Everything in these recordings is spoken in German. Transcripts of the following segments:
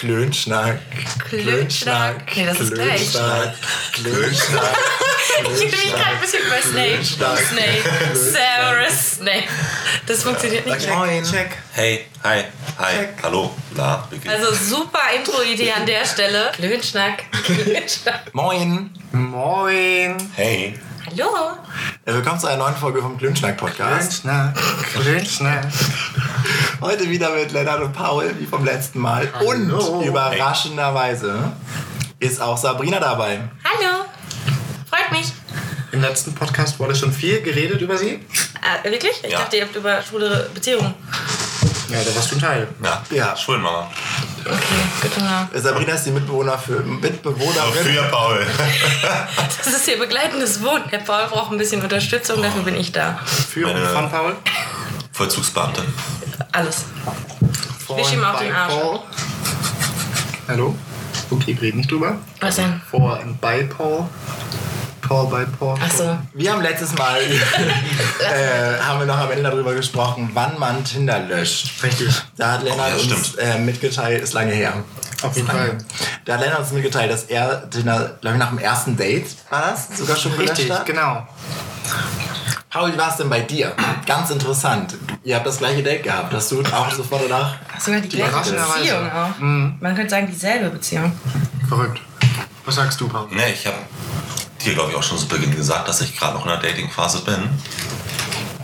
Klönschnack. Klönschnack. Nee, das ist gleich. Klönschnack. Klönschnack. Ich fühle mich gerade ein bisschen bei Snape. Snape. Severus Snape. Das funktioniert nicht. Moin. Check. Hey, hi, hi, hallo, na, wie geht's? Also super Intro-Idee an der Stelle. Klönschnack. Klönschnack. Moin. Moin. hey, Hallo. Ja, Willkommen zu einer neuen Folge vom Klönschnack-Podcast. Klönschnack. Klönschnack. Heute wieder mit Lennart und Paul, wie vom letzten Mal. Hallo. Und überraschenderweise ist auch Sabrina dabei. Hallo. Freut mich. Im letzten Podcast wurde schon viel geredet über sie. Ah, wirklich? Ich Ja. dachte, ihr habt über schwule Beziehungen. Ja, da warst du ein Teil. ja, Ja. Schwulenmama. Okay, gut to know. Sabrina ist die Mitbewohner für, Mitbewohnerin. Für Paul. Das ist hier begleitendes Wohnen. Der Paul braucht ein bisschen Unterstützung, dafür bin ich da. Führung Meine- von Paul. Vollzugsbeamte. Alles. Von wisch ihm auf den Arsch. Paul. Hallo? Okay, red nicht drüber. Was denn? Vor und bei Paul. Paul bei Paul. Achso. Wir haben letztes Mal äh, haben wir noch am Ende darüber gesprochen, wann man Tinder löscht. Richtig. Da hat Lennart ja, uns äh, mitgeteilt, ist lange her. Auf jeden Fall. Da hat Lennart uns mitgeteilt, dass er Tinder, glaube ich, nach dem ersten Date war das, sogar schon gelöscht Richtig, hat. genau. Paul, wie war es denn bei dir? Ganz interessant. Ihr habt das gleiche Date gehabt. Hast du auch sofort danach? Sogar die gleiche Überraschenderweise. Beziehung auch. Man könnte sagen, dieselbe Beziehung. Verrückt. Was sagst du, Paul? Ne, ich habe dir, glaube ich, auch schon zu Beginn gesagt, dass ich gerade noch in der Dating-Phase bin.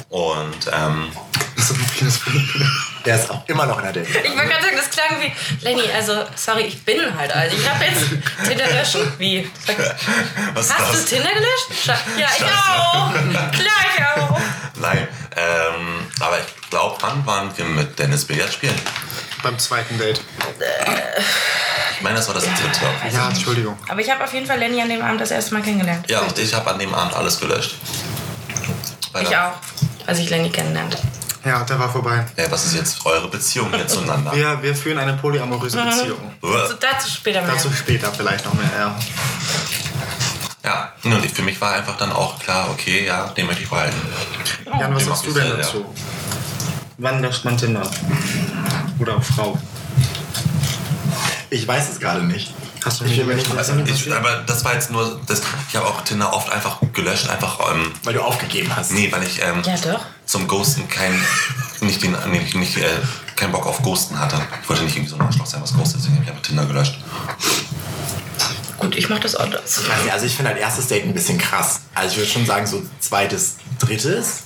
Und, ähm, Das ist ein vieles Der ist auch immer noch in der Date. Ich wollte gerade sagen, das klang wie, Lenny, also, sorry, ich bin halt alt. Ich habe jetzt Tinder löschen. Wie? was Hast du das? Tinder gelöscht? Scha ja, ich auch. Klar, ich auch. Nein, ähm, aber ich glaube, wann waren wir mit Dennis Billard spielen? Beim zweiten Date. Ich meine, das war das dritte. Ja, Entschuldigung. Aber ich habe auf jeden Fall Lenny an dem Abend das erste Mal kennengelernt. Ja, und ich habe an dem Abend alles gelöscht. Weil Ich auch, als ich Lenny kennenlernte. Ja, der war vorbei. Ja, was ist jetzt eure Beziehung hier zueinander? Wir, wir führen eine polyamoröse Beziehung. So, dazu später mehr. Dazu später vielleicht noch mehr, ja. Ja, und für mich war einfach dann auch klar, okay, ja, den möchte ich behalten. Jan, was sagst du denn ja. dazu? Wann löscht man Tinder? Oder Frau? Ich weiß es gerade nicht. Hast du Ich nicht will mir nicht Also ich, aber das war jetzt nur, das, ich habe auch Tinder oft einfach gelöscht, einfach, ähm, Weil du aufgegeben hast. nee, weil ich ähm, Ja, doch. zum Ghosten kein, nicht den, nicht, nicht, äh, keinen Bock auf Ghosten hatte. Ich wollte nicht irgendwie so ein Arschloch sein, was ghostet, deswegen habe ich einfach Tinder gelöscht. Gut, ich mach das nicht, also ich finde halt erstes Date ein bisschen krass. Also ich würde schon sagen so zweites, drittes.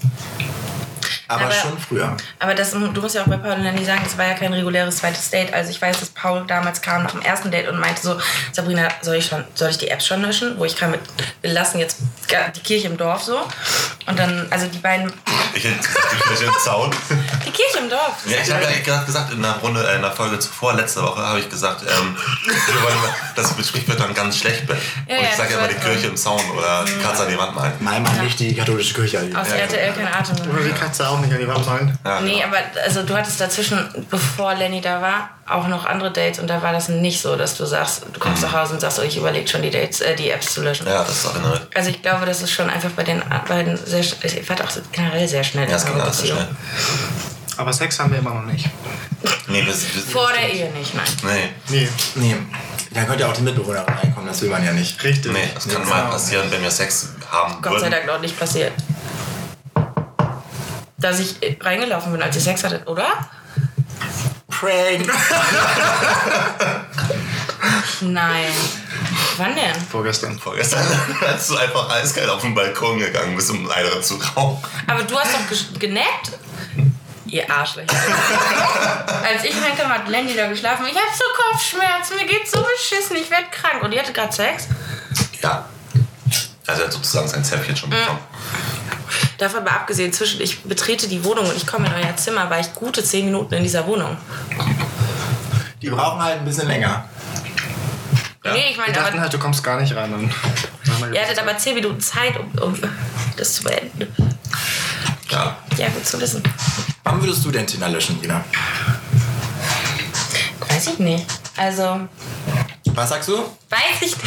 Aber, Aber- schon früher. Aber das, du musst ja auch bei Paul und Lenny sagen, das war ja kein reguläres zweites Date. Also ich weiß, dass Paul damals kam nach dem ersten Date und meinte so, Sabrina, soll ich schon, soll ich die Apps schon löschen? Wo ich kam mit, wir lassen jetzt die Kirche im Dorf so. Und dann, also die beiden, Ich hätte im Zaun. die Kirche im Dorf. Ja, ich habe ja gerade gesagt, in einer Runde, äh, in einer Folge zuvor, letzte Woche, habe ich gesagt, ähm, das Sprichwort dann ganz schlecht bin. Ja, Und ja, ich sage ja immer die Kirche im Zaun oder die Katze an die Wand malen. Mal mal nicht die katholische Kirche. Aus RTL kein Atem. Oder die Katze auch nicht an die Wand malen. Ja, Nee, aber also du hattest dazwischen, bevor Lenny da war, auch noch andere Dates und da war das nicht so, dass du sagst, du kommst nach Hause und sagst, oh, ich überlege schon die Dates, äh, die Apps zu löschen. ja, das ist auch eine. Also ich glaube, das ist schon einfach bei den beiden sehr, ich fand auch generell sehr schnell. Ja, alles so Beziehung. schnell. Aber Sex haben wir immer noch nicht. Nee, wir, wir sind. Vor der Ehe nicht, nein. Nee, Nee, Nee. Da könnte ja auch die Mitbewohner reinkommen, das will man ja nicht. richtig. nee, das kann mal genau. passieren, wenn wir Sex haben Gott sei würden. Dank noch nicht passiert. Dass ich äh, reingelaufen bin, als ihr Sex hattet, oder? Prank! Nein. Wann denn? Vorgestern. Vorgestern als du einfach eiskalt auf den Balkon gegangen bist, um leider zu rauchen. Aber du hast doch geneckt. Ihr Arschlöcher. Als ich reinkam, hat Lenny da geschlafen. Ich hab so Kopfschmerzen, mir geht's so beschissen, ich werd krank. Und ihr hattet gerade Sex? Ja. Also er hat sozusagen sein Zäpfchen schon bekommen. Davon mal abgesehen, zwischen ich betrete die Wohnung und ich komme in euer Zimmer, war ich gute 10 Minuten in dieser Wohnung. Die brauchen halt ein bisschen länger. Ja. Nee, ich meine, Wir dachten aber halt, du kommst gar nicht rein. Dann ihr hattet aber 10 Minuten Zeit, um, um das zu beenden. Ja. Ja, gut zu wissen. Wann würdest du denn Tinder löschen, Lina? Weiß ich nicht. Also, Was sagst du? weiß ich nicht.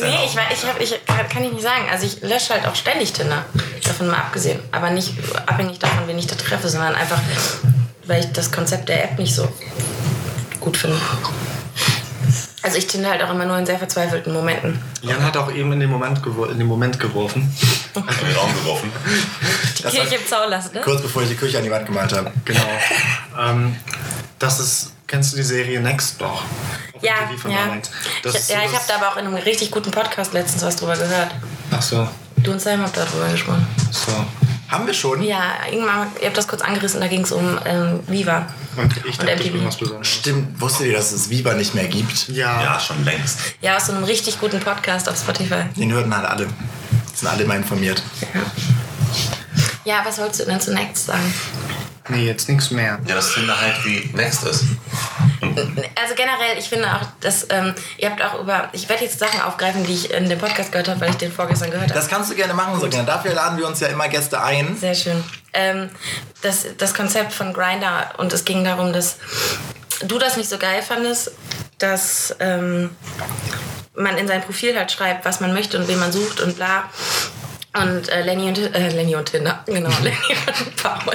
Nee, ich, ich, hab, ich kann, kann ich nicht sagen. Also ich lösche halt auch ständig Tinder. Davon mal abgesehen. Aber nicht abhängig davon, wen ich da treffe, sondern einfach, weil ich das Konzept der App nicht so gut finde. Also ich tinde halt auch immer nur in sehr verzweifelten Momenten. Jan hat auch eben in den Moment, gewor in den Moment geworfen. in den Raum geworfen. Die Das Kirche im Zaun lassen, ne? Kurz bevor ich die Küche an die Wand gemalt habe. Genau. ähm, das ist, kennst du die Serie Next doch? Auf Ja, ja. Das Ich, ja, ich habe da aber auch in einem richtig guten Podcast letztens was drüber gehört. Ach so, Du und Sam habt darüber gesprochen. so. Haben wir schon? Ja, irgendwann, ihr habt das kurz angerissen, da ging es um ähm, Viva. Und ich Und dachte, MTV. irgendwas Besonderes. Stimmt, wusstet ihr, dass es Viva nicht mehr gibt? Ja, Ja, schon längst. Ja, aus so einem richtig guten Podcast auf Spotify. Den hörten halt alle. Sind alle mal informiert. Ja, was wolltest du denn zu Next sagen? Nee, jetzt nichts mehr. Ja, dass Tinder halt wie Next ist. Also generell, ich finde auch, dass ähm, ihr habt auch über, ich werde jetzt Sachen aufgreifen, die ich in dem Podcast gehört habe, weil ich den vorgestern gehört habe. Das kannst du gerne machen, Sabrina. Dafür laden wir uns ja immer Gäste ein. Sehr schön. Ähm, das, das Konzept von Grinder und es ging darum, dass du das nicht so geil fandest, dass ähm, man in sein Profil halt schreibt, was man möchte und wen man sucht und bla. Und äh, Lenny, und, äh, Lenny und Tinder, genau, Lenny und Paul.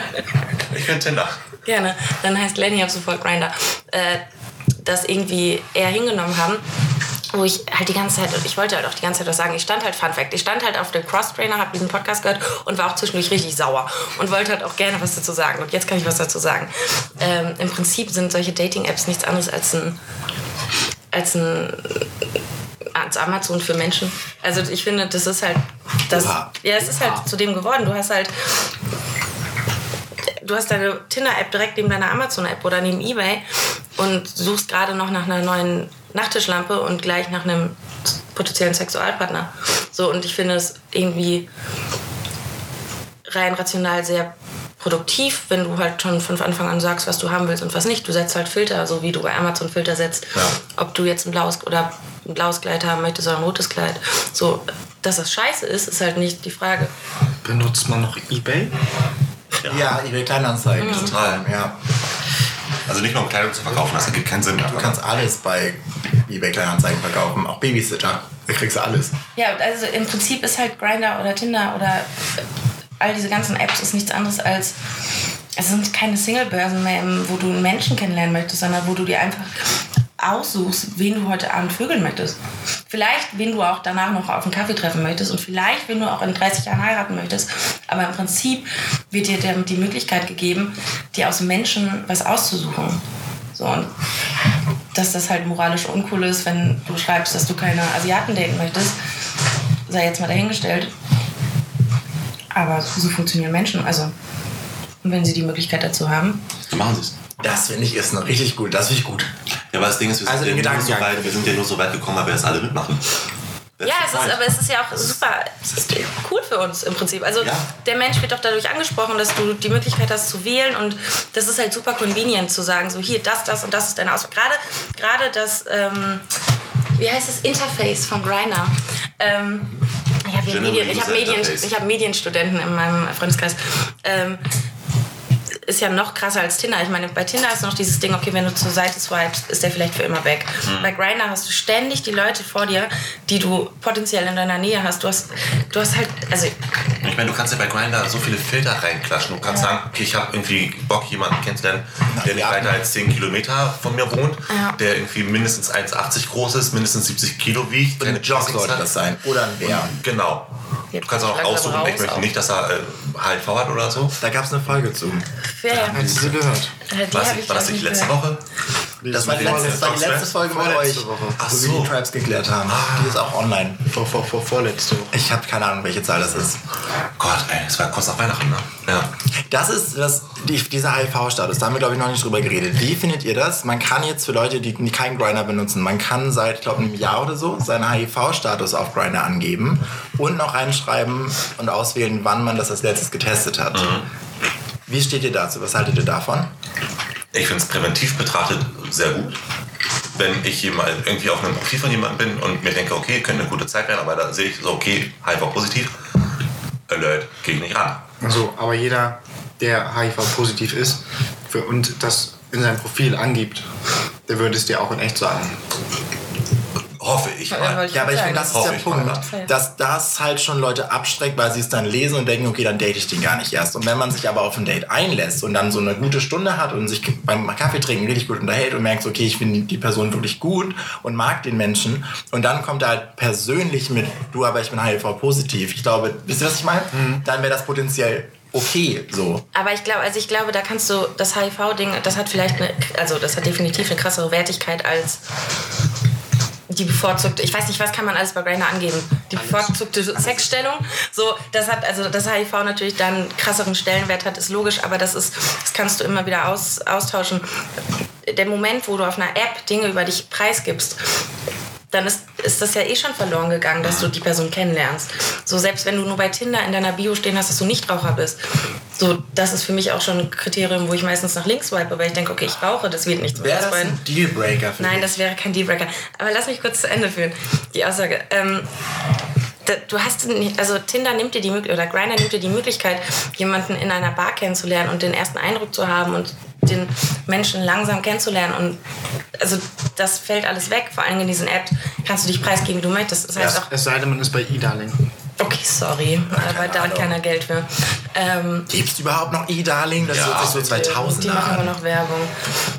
Ich finde Tinder. Gerne. Dann heißt Lenny ab sofort Grinder. Äh, das irgendwie eher hingenommen haben, wo ich halt die ganze Zeit, ich wollte halt auch die ganze Zeit was sagen, ich stand halt, Fun Fact, ich stand halt auf dem Cross-Trainer, habe diesen Podcast gehört und war auch zwischendurch richtig sauer und wollte halt auch gerne was dazu sagen. Und jetzt kann ich was dazu sagen. Ähm, Im Prinzip sind solche Dating-Apps nichts anderes als ein, als ein als Amazon für Menschen. Also ich finde, das ist halt das. Oha. Ja, es ist halt zu dem geworden. Du hast halt du hast deine Tinder-App direkt neben deiner Amazon-App oder neben Ebay und suchst gerade noch nach einer neuen Nachttischlampe und gleich nach einem potenziellen Sexualpartner. So, und ich finde es irgendwie rein rational sehr produktiv, wenn du halt schon von Anfang an sagst, was du haben willst und was nicht. Du setzt halt Filter, so wie du bei Amazon Filter setzt. Ja. Ob du jetzt ein blaues oder ein blaues Kleid haben möchtest oder ein rotes Kleid. So, dass das scheiße ist, ist halt nicht die Frage. Benutzt man noch Ebay? Ja, eBay Kleinanzeigen. Total. Ja. Also nicht nur um Kleidung zu verkaufen, das ergibt keinen Sinn. Du kannst alles bei eBay Kleinanzeigen verkaufen. Auch Babysitter. Da kriegst du alles. Ja, also im Prinzip ist halt Grinder oder Tinder oder all diese ganzen Apps ist nichts anderes als es sind keine Singlebörsen mehr, wo du einen Menschen kennenlernen möchtest, sondern wo du dir einfach aussuchst, wen du heute Abend vögeln möchtest. Vielleicht, wen du auch danach noch auf einen Kaffee treffen möchtest und vielleicht, wen du auch in 30 Jahren heiraten möchtest. Aber im Prinzip wird dir die Möglichkeit gegeben, dir aus Menschen was auszusuchen. So, und dass das halt moralisch uncool ist, wenn du schreibst, dass du keine Asiaten daten möchtest, sei jetzt mal dahingestellt. Aber so funktionieren Menschen. Also, wenn sie die Möglichkeit dazu haben. Dann machen sie es. Das finde ich ist noch richtig gut. Das finde ich gut. Ja, aber das Ding ist, wir sind, Also ja den nur so weit, wir sind ja nur so weit gekommen, weil wir das alle mitmachen. That's Ja, es ist, aber es ist ja auch super cool für uns im Prinzip. Also Ja. der Mensch wird doch dadurch angesprochen, dass du die Möglichkeit hast zu wählen und das ist halt super convenient zu sagen, so hier, das, das und das ist deine Auswahl. Gerade, gerade das, ähm, wie heißt das, Interface von Grindr. Ähm, ich habe Medien, hab Medien, hab Medienstudenten in meinem Freundeskreis. Ähm, ist ja noch krasser als Tinder. Ich meine, bei Tinder ist noch dieses Ding, okay, wenn du zur Seite swipest, ist der vielleicht für immer weg. Mhm. Bei Grindr hast du ständig die Leute vor dir, die du potenziell in deiner Nähe hast. Du hast, du hast halt, also Ich meine, du kannst ja bei Grindr so viele Filter reinklatschen. Du kannst sagen, okay, ich habe irgendwie Bock, jemanden kennenzulernen, der nicht Ja. weiter als 10 Kilometer von mir wohnt, Ja. der irgendwie mindestens 1,80 groß ist, mindestens 70 Kilo wiegt, Ein Jog sollte das sein. Oder ein Bär. Genau. Jetzt Du kannst auch aussuchen, ich möchte nicht, dass er äh, HIV hat oder so. Da gab es eine Folge zu. ja, ja. Hättest du gehört? Die War ich war das nicht letzte gehört. Woche? Das war die letzte, das war die letzte Folge mit euch, Woche. Ach wo wir so. die Tribes geklärt haben. Die ist auch online. Vor, vor, vor, vorletzte Woche. Ich habe keine Ahnung, welche Zahl das ist. Gott, ey, es war kurz nach Weihnachten, ne? Ja. Das ist das, die, dieser HIV-Status. Da haben wir, glaube ich, noch nicht drüber geredet. Wie findet ihr das? Man kann jetzt für Leute, die keinen Grinder benutzen, man kann seit, ich glaube, einem Jahr oder so seinen HIV-Status auf Grinder angeben und noch reinschreiben und auswählen, wann man das als letztes getestet hat. Wie steht ihr dazu? Was haltet ihr davon? Ich finde es präventiv betrachtet sehr gut. Wenn ich jemand, irgendwie auf einem Profil von jemandem bin und mir denke, okay, könnte eine gute Zeit werden, aber da sehe ich so, okay, HIV-positiv, Alert, gehe ich nicht ran. Also, aber jeder, der HIV-positiv ist für, und das in seinem Profil angibt, der würde es dir auch in echt sagen. Hoffe ich Ja, mal. Ja, aber ich finde, das ist der ich mal, Punkt, ja. dass das halt schon Leute abstreckt, weil sie es dann lesen und denken, okay, dann date ich den gar nicht erst. Und wenn man sich aber auf ein Date einlässt und dann so eine gute Stunde hat und sich beim Kaffee trinken richtig gut unterhält und merkt, okay, ich finde die Person wirklich gut und mag den Menschen und dann kommt er halt persönlich mit, du, aber ich bin HIV-positiv. Ich glaube, wisst ihr, was ich meine? Dann wäre das potenziell okay, so. Aber ich glaube, also ich glaube, da kannst du das HIV-Ding, das hat vielleicht eine, also das hat definitiv eine krassere Wertigkeit als die bevorzugte, ich weiß nicht, was kann man alles bei Grindr angeben? Die bevorzugte Sexstellung. So, das hat, also das HIV natürlich dann einen krasseren Stellenwert hat, ist logisch, aber das ist, das kannst du immer wieder aus, austauschen. Der Moment, wo du auf einer App Dinge über dich preisgibst, dann ist, ist das ja eh schon verloren gegangen, dass du die Person kennenlernst. So, selbst wenn du nur bei Tinder in deiner Bio stehen hast, dass du Nichtraucher bist. So, das ist für mich auch schon ein Kriterium, wo ich meistens nach links swipe, weil ich denke, okay, ich rauche, das wird nichts Wäre das ein Dealbreaker für Nein, dich? das wäre kein Dealbreaker. Aber lass mich kurz zu Ende führen, die Aussage. Ähm, Du hast nicht, also Tinder nimmt dir die Möglichkeit, oder Grindr nimmt dir die Möglichkeit, jemanden in einer Bar kennenzulernen und den ersten Eindruck zu haben und den Menschen langsam kennenzulernen. Und also das fällt alles weg. Vor allem in diesen Apps kannst du dich preisgeben, wie du möchtest. Das heißt auch, Es sei denn, man ist bei E-Darling. Okay, sorry, aber da hat keiner Geld für. Ähm, Gibt's überhaupt noch E-Darling? Das Ja, hört sich so 2000 die machen immer noch Werbung.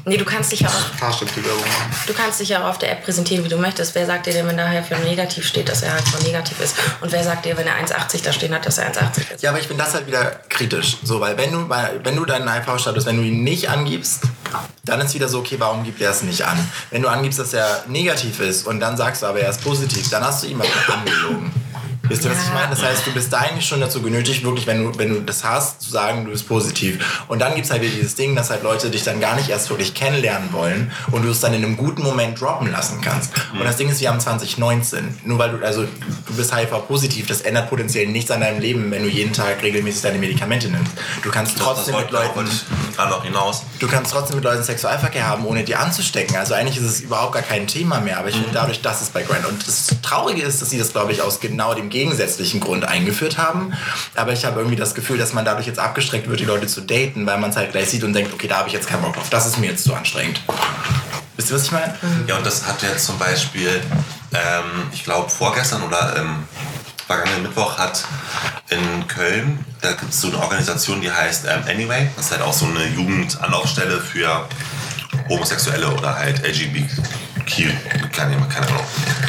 Nee, du kannst dich ja auch Fahrstuhl die Werbung machen. Du kannst dich ja auch auf der App präsentieren, wie du möchtest. Wer sagt dir denn, wenn da HIV negativ steht, dass er halt so negativ ist? Und wer sagt dir, wenn er 1,80 da stehen hat, dass er 1,80 ist? Ja, aber ich finde das halt wieder kritisch. So, weil wenn du, weil, wenn du deinen HIV-Status, wenn du ihn nicht angibst, dann ist wieder so, okay, warum gibt er es nicht an? Wenn du angibst, dass er negativ ist und dann sagst du aber, er ist positiv, dann hast du ihm aber angelogen. Wisst ihr, was ich meine? Das heißt, du bist da eigentlich schon dazu genötigt, wirklich, wenn du, wenn du das hast, zu sagen, du bist positiv. Und dann gibt es halt wieder dieses Ding, dass halt Leute dich dann gar nicht erst wirklich kennenlernen wollen und du es dann in einem guten Moment droppen lassen kannst. Und das Ding ist, wir haben 2019. Nur weil du, also du bist HIV-positiv, das ändert potenziell nichts an deinem Leben, wenn du jeden Tag regelmäßig deine Medikamente nimmst. Du kannst trotzdem mit Leuten... gerade hinaus. Du kannst trotzdem mit Leuten Sexualverkehr haben, ohne die anzustecken. Also eigentlich ist es überhaupt gar kein Thema mehr. Aber ich finde dadurch, dass es bei Grindr und das Traurige ist, dass sie das, glaube ich, aus genau dem gegensätzlichen Grund eingeführt haben. Aber ich habe irgendwie das Gefühl, dass man dadurch jetzt abgestreckt wird, die Leute zu daten, weil man es halt gleich sieht und denkt, okay, da habe ich jetzt keinen Bock drauf. Das ist mir jetzt zu anstrengend. Wisst ihr, was ich meine? Ja, und das hat jetzt zum Beispiel, ähm, ich glaube, vorgestern oder ähm, vergangenen Mittwoch hat in Köln, da gibt es so eine Organisation, die heißt ähm, Anyway. Das ist halt auch so eine Jugendanlaufstelle für Homosexuelle oder halt LGBTQ, keine, keine Ahnung.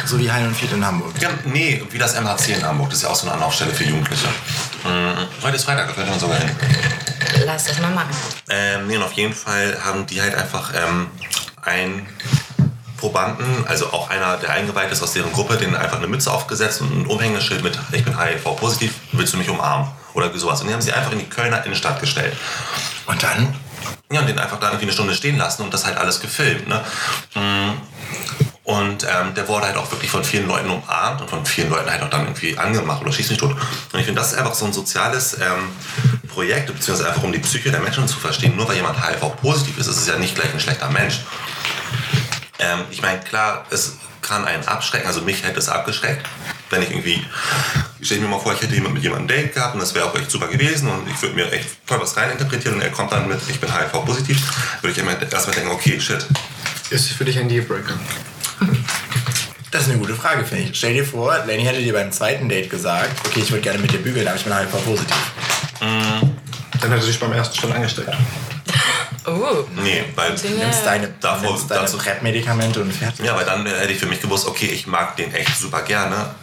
So wie Hein und Viert in Hamburg. Ja, nee, wie das MHC in Hamburg, das ist ja auch so eine Anlaufstelle für Jugendliche. Mhm. Heute ist Freitag, da könnte man sogar hin. Lass das mal machen. Ähm, nee, und auf jeden Fall haben die halt einfach ähm, einen Probanden, also auch einer, der eingeweiht ist aus deren Gruppe, den einfach eine Mütze aufgesetzt und ein Umhängeschild mit Ich bin HIV-positiv, willst du mich umarmen? Oder sowas. Und die haben sie einfach in die Kölner Innenstadt gestellt. Und dann? Ja, und den einfach da irgendwie eine Stunde stehen lassen und das halt alles gefilmt. Ne? Und ähm, der wurde halt auch wirklich von vielen Leuten umarmt und von vielen Leuten halt auch dann irgendwie angemacht oder schießt mich tot. Und ich finde, das ist einfach so ein soziales ähm, Projekt, beziehungsweise einfach um die Psyche der Menschen zu verstehen. Nur weil jemand HIV-positiv ist, ist es ja nicht gleich ein schlechter Mensch. Ähm, ich meine, klar, es kann einen abschrecken, also mich hätte es abgeschreckt, wenn ich irgendwie, ich stelle mir mal vor, ich hätte jemand mit jemandem ein Date gehabt und das wäre auch echt super gewesen und ich würde mir echt voll was reininterpretieren und er kommt dann mit, ich bin HIV-positiv, würde ich erstmal denken, okay, shit. Ist für dich ein Dealbreaker? Das ist eine gute Frage, finde ich. Stell dir vor, Lenny hätte dir beim zweiten Date gesagt, okay, ich würde gerne mit dir bügeln, aber ich bin HIV-positiv. Dann hätte sich beim ersten schon angesteckt. Oh. Nee, weil, Du nimmst deine, Davor- nimmst deine dazu- PrEP-Medikamente und fertig. ja, weil dann hätte ich für mich gewusst, okay, ich mag den echt super gerne,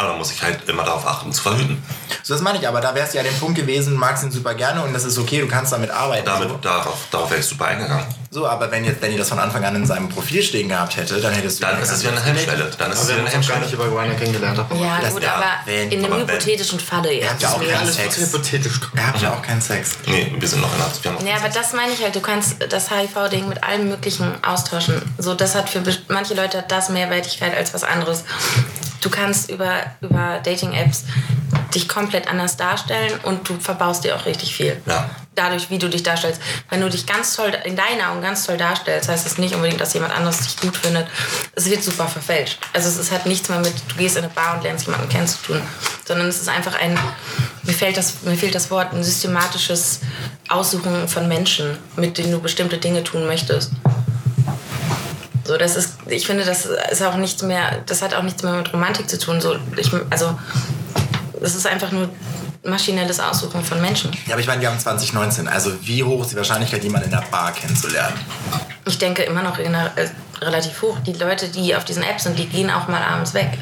aber dann muss ich halt immer darauf achten, zu verhüten. So, das meine ich, aber da wärst du ja an dem Punkt gewesen, du magst ihn super gerne und das ist okay, du kannst damit arbeiten. Damit, so. darauf, darauf wäre ich super eingegangen. so, aber wenn jetzt Lenny das von Anfang an in seinem Profil stehen gehabt hätte, dann hättest du... Dann ist es wieder eine Hemmschwelle. Dann ist es wieder eine auch gar nicht Hemmschwelle. über Grindr kennengelernt. Ja, Das- gut, ja, aber wenn- in einem aber hypothetischen Falle Ihr habt ja jetzt. auch keinen Sex. hypothetisch. Ihr habt ja auch keinen Sex. Nee, wir sind noch in noch Ja, aber das meine ich halt. Du kannst das HIV-Ding mit allem Möglichen austauschen. So, das hat für manche Leute hat das mehr Wertigkeit als was anderes. Du kannst über, über Dating-Apps dich komplett anders darstellen und du verbaust dir auch richtig viel. Ja. Dadurch, wie du dich darstellst. Wenn du dich ganz toll, in deinen Augen ganz toll darstellst, heißt es nicht unbedingt, dass jemand anderes dich gut findet. Es wird super verfälscht. Also es ist, hat nichts mehr mit, du gehst in eine Bar und lernst jemanden kennen zu tun. Sondern es ist einfach ein, mir fehlt das, mir fehlt das Wort, ein systematisches Aussuchen von Menschen, mit denen du bestimmte Dinge tun möchtest. So, das ist, ich finde, das ist auch nichts mehr, das hat auch nichts mehr mit Romantik zu tun. So, ich, also, das ist einfach nur maschinelles Aussuchen von Menschen. Ja, aber ich meine, wir haben 2019. Also wie hoch ist die Wahrscheinlichkeit, jemanden in der Bar kennenzulernen? Ich denke immer noch in der, äh, relativ hoch. Die Leute, die auf diesen Apps sind, die gehen auch mal abends weg.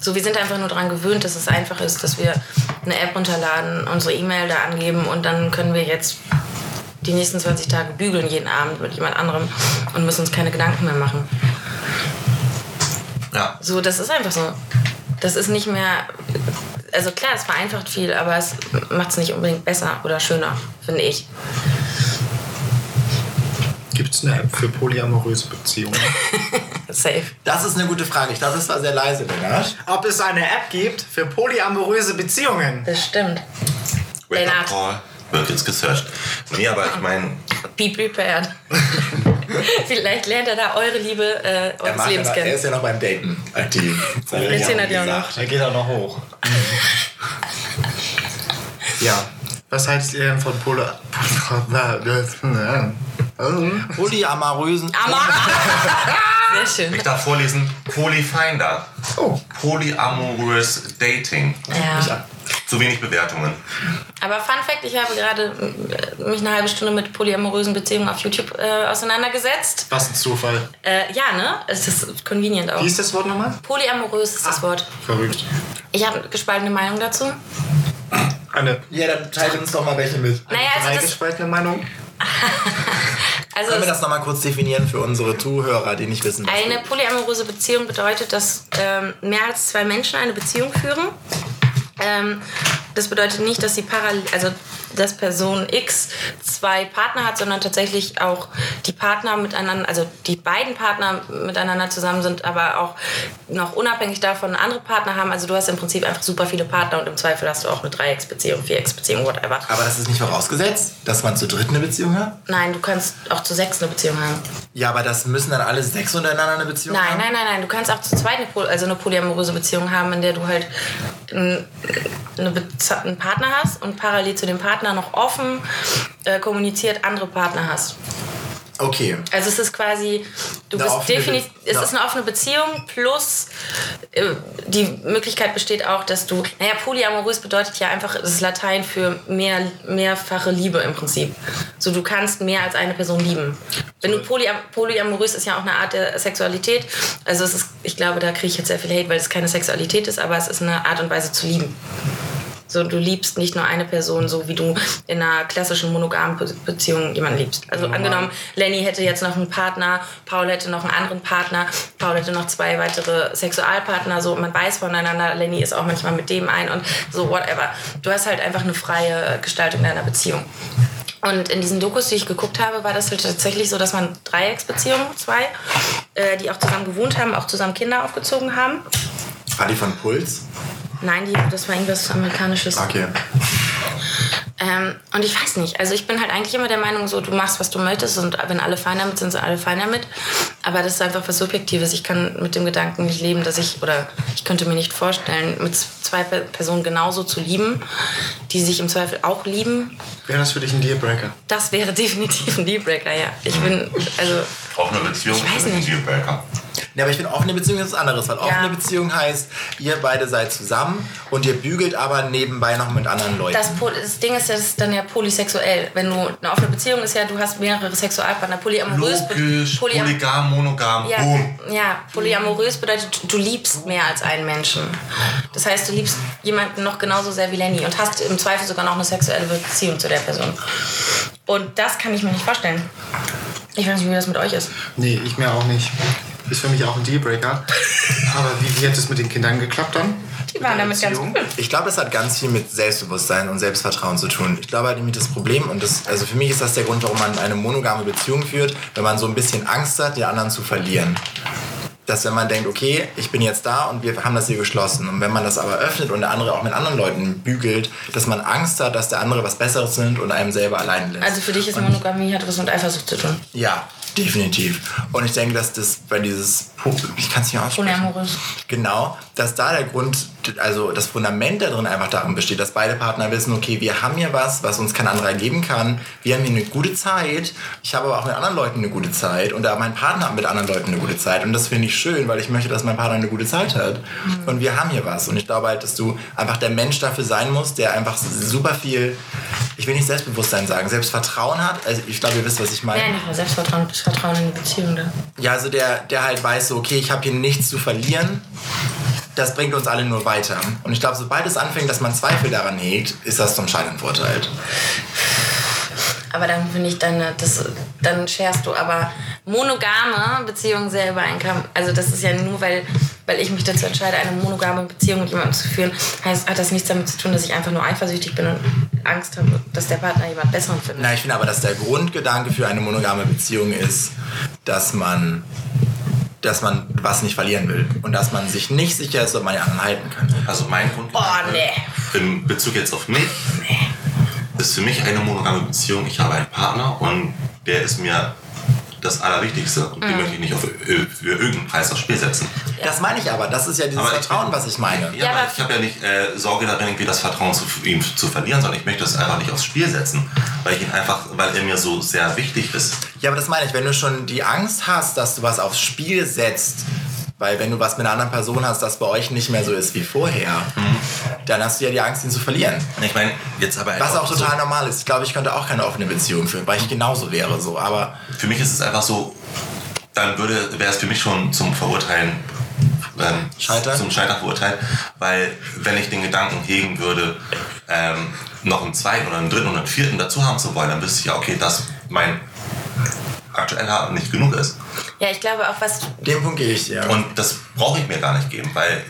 So, wir sind einfach nur daran gewöhnt, dass es einfach ist, dass wir eine App runterladen, unsere E-Mail da angeben und dann können wir jetzt die nächsten 20 Tage bügeln jeden Abend mit jemand anderem und müssen uns keine Gedanken mehr machen. Ja. So, das ist einfach so. Das ist nicht mehr. Also klar, es vereinfacht viel, aber es macht es nicht unbedingt besser oder schöner, finde ich. Gibt es eine App für polyamoröse Beziehungen? Safe. Das ist eine gute Frage. Ich glaube, das war sehr leise, Lennart. Ob es eine App gibt für polyamoröse Beziehungen? Bestimmt. Wake up Lennart. Wird jetzt gesearched. Nee, aber ich meine, Be prepared. Vielleicht lernt er da eure Liebe äh, Er, eures macht Lebens aber, er kennen. ist ja noch beim Daten aktiv. Das hat er auch gesagt. Er geht auch noch hoch. ja. Was haltet ihr denn von Poly... Polyamorösen. Aber Sehr schön. ich darf vorlesen, Polyfinder. Oh. Polyamorous Dating. Ja. Zu wenig Bewertungen. Aber Fun Fact, ich habe gerade äh, mich eine halbe Stunde mit polyamorösen Beziehungen auf YouTube äh, auseinandergesetzt. Was ein Zufall. Äh, ja, ne? Es ist convenient auch. Wie ist das Wort nochmal? Polyamorös ist das Wort. Verrückt. Ich habe eine gespaltene Meinung dazu. Eine Ja, dann teilt uns doch mal welche mit. Naja, also das, reingespaltene Meinung? also Können wir das nochmal kurz definieren für unsere Zuhörer, die nicht wissen, was eine polyamoröse Beziehung bedeutet, dass ähm, mehr als zwei Menschen eine Beziehung führen. Ähm, das bedeutet nicht, dass die parallel, also dass Person X zwei Partner hat, sondern tatsächlich auch die Partner miteinander, also die beiden Partner miteinander zusammen sind, aber auch noch unabhängig davon andere Partner haben. Also du hast im Prinzip einfach super viele Partner und im Zweifel hast du auch eine Dreiecksbeziehung, Vierecksbeziehung, whatever. Aber das ist nicht vorausgesetzt, dass man zu dritt eine Beziehung hat? Nein, du kannst auch zu sechs eine Beziehung haben. Ja, aber das müssen dann alle sechs untereinander eine Beziehung Nein, haben? nein, nein, nein. Du kannst auch zu zweit eine, also eine polyamoröse Beziehung haben, in der du halt eine einen Partner hast und parallel zu dem Partner noch offen äh, kommuniziert andere Partner hast. Okay. Also es ist quasi, du Eine bist definitiv, es ist eine offene Beziehung plus äh, die Möglichkeit besteht auch, dass du, naja, polyamorös bedeutet ja einfach, das ist Latein für mehr, mehrfache Liebe im Prinzip. So, du kannst mehr als eine Person lieben. Wenn du polyam polyamorös ist ja auch eine Art der Sexualität. Also es ist, ich glaube, da kriege ich jetzt sehr viel Hate, weil es keine Sexualität ist, aber es ist eine Art und Weise zu lieben. So, du liebst nicht nur eine Person, so wie du in einer klassischen monogamen Be- Beziehung jemanden liebst. Also angenommen, Lenny hätte jetzt noch einen Partner, Paul hätte noch einen anderen Partner, Paul hätte noch zwei weitere Sexualpartner, so man weiß voneinander, Lenny ist auch manchmal mit dem ein und so whatever. Du hast halt einfach eine freie Gestaltung deiner Beziehung. Und in diesen Dokus, die ich geguckt habe, war das halt tatsächlich so, dass man Dreiecksbeziehungen, zwei, äh, die auch zusammen gewohnt haben, auch zusammen Kinder aufgezogen haben. War die von Puls? Nein, die, das war irgendwas Amerikanisches. Okay. Ähm, und ich weiß nicht, also ich bin halt eigentlich immer der Meinung, so du machst, was du möchtest und wenn alle fein damit sind, sind alle fein damit. Aber das ist einfach was Subjektives. Ich kann mit dem Gedanken nicht leben, dass ich, oder ich könnte mir nicht vorstellen, mit zwei Pe- Personen genauso zu lieben, die sich im Zweifel auch lieben. Wäre das für dich ein Dealbreaker? Das wäre definitiv ein Dealbreaker, ja. Ich bin, also, Offene Beziehung Ich weiß ist ein nicht. Dealbreaker. Ja, aber ich finde, offene Beziehung ist was anderes, weil offene Ja. Beziehung heißt, ihr beide seid zusammen und ihr bügelt aber nebenbei noch mit anderen Leuten. das, das Ding ist ja, das ist dann ja polysexuell. Wenn du eine offene Beziehung ist ja, du hast mehrere Sexualpartner. Polyamorös, Logisch, polyam- polygam, monogam, Ja, boom. ja, polyamorös bedeutet, du liebst mehr als einen Menschen. Das heißt, du liebst jemanden noch genauso sehr wie Lenny und hast im Zweifel sogar noch eine sexuelle Beziehung zu der Person. Und das kann ich mir nicht vorstellen. Ich weiß nicht, wie das mit euch ist. Nee, ich mir auch nicht. Ist für mich auch ein Dealbreaker. Aber wie, wie hat es mit den Kindern geklappt dann? Die waren damit ganz cool. Ich glaube, das hat ganz viel mit Selbstbewusstsein und Selbstvertrauen zu tun. Ich glaube halt nämlich das Problem, und das, also für mich ist das der Grund, warum man eine monogame Beziehung führt, wenn man so ein bisschen Angst hat, den anderen zu verlieren. Dass wenn man denkt, okay, ich bin jetzt da und wir haben das hier geschlossen. Und wenn man das aber öffnet und der andere auch mit anderen Leuten bügelt, dass man Angst hat, dass der andere was Besseres sind und einem selber allein lässt. Also für dich ist Monogamie hat was mit Eifersucht zu tun. Ja, Definitiv. Und ich denke, dass das bei dieses, ich kann es nicht aussprechen. Polyamorös. Genau, dass da der Grund, also das Fundament da drin einfach darin besteht, dass beide Partner wissen, okay, wir haben hier was, was uns kein anderer geben kann. Wir haben hier eine gute Zeit. Ich habe aber auch mit anderen Leuten eine gute Zeit und auch mein Partner hat mit anderen Leuten eine gute Zeit. Und das finde ich schön, weil ich möchte, dass mein Partner eine gute Zeit hat. Und wir haben hier was. Und ich glaube halt, dass du einfach der Mensch dafür sein musst, der einfach super viel, ich will nicht Selbstbewusstsein sagen, Selbstvertrauen hat. Also ich glaube, ihr wisst, was ich meine. Ja, nicht nur Selbstvertrauen, das Vertrauen in die Beziehung da. Ja, also der, der halt weiß so, okay, ich habe hier nichts zu verlieren. Das bringt uns alle nur weiter. Und ich glaube, sobald es anfängt, dass man Zweifel daran hegt, ist das zum Scheitern verurteilt. Aber dann finde ich dann, das, dann scherst du aber monogame Beziehungen sehr über einen Kamm. Also das ist ja nur, weil, weil ich mich dazu entscheide, eine monogame Beziehung mit jemandem zu führen, heißt, hat das nichts damit zu tun, dass ich einfach nur eifersüchtig bin und Angst habe, dass der Partner jemand Besseren findet. Na, ich finde aber, dass der Grundgedanke für eine monogame Beziehung ist, dass man dass man was nicht verlieren will und dass man sich nicht sicher ist, ob man den anderen halten kann. Also mein Grund Oh, nee. in Bezug jetzt auf mich ist für mich eine monogame Beziehung. Ich habe einen Partner und der ist mir das Allerwichtigste und Mhm. den möchte ich nicht auf, ö- für irgendeinen Preis aufs Spiel setzen. Das meine ich aber, das ist ja dieses Aber ich Vertrauen, bin- was ich meine. Ja, Ja, aber aber- ich habe ja nicht äh, Sorge darin, irgendwie das Vertrauen zu ihm zu verlieren, sondern ich möchte es einfach nicht aufs Spiel setzen, weil ich ihn einfach, weil er mir so sehr wichtig ist. Ja, aber das meine ich, wenn du schon die Angst hast, dass du was aufs Spiel setzt, weil wenn du was mit einer anderen Person hast, das bei euch nicht mehr so ist wie vorher, dann hast du ja die Angst, ihn zu verlieren. Ich meine, jetzt aber Was auch total normal ist. Ich glaube, ich könnte auch keine offene Beziehung führen, weil ich genauso wäre so. Aber So, für mich ist es einfach so, dann würde, wäre es für mich schon zum Verurteilen. Ähm, Scheitern? Zum Scheitern verurteilt, weil wenn ich den Gedanken hegen würde, ähm, noch einen zweiten oder einen dritten oder einen vierten dazu haben zu wollen, dann wüsste ich ja, okay, dass mein aktueller nicht genug ist. Ja, ich glaube auch, was den Punkt gehe ich dir. Und das brauche ich mir gar nicht geben, weil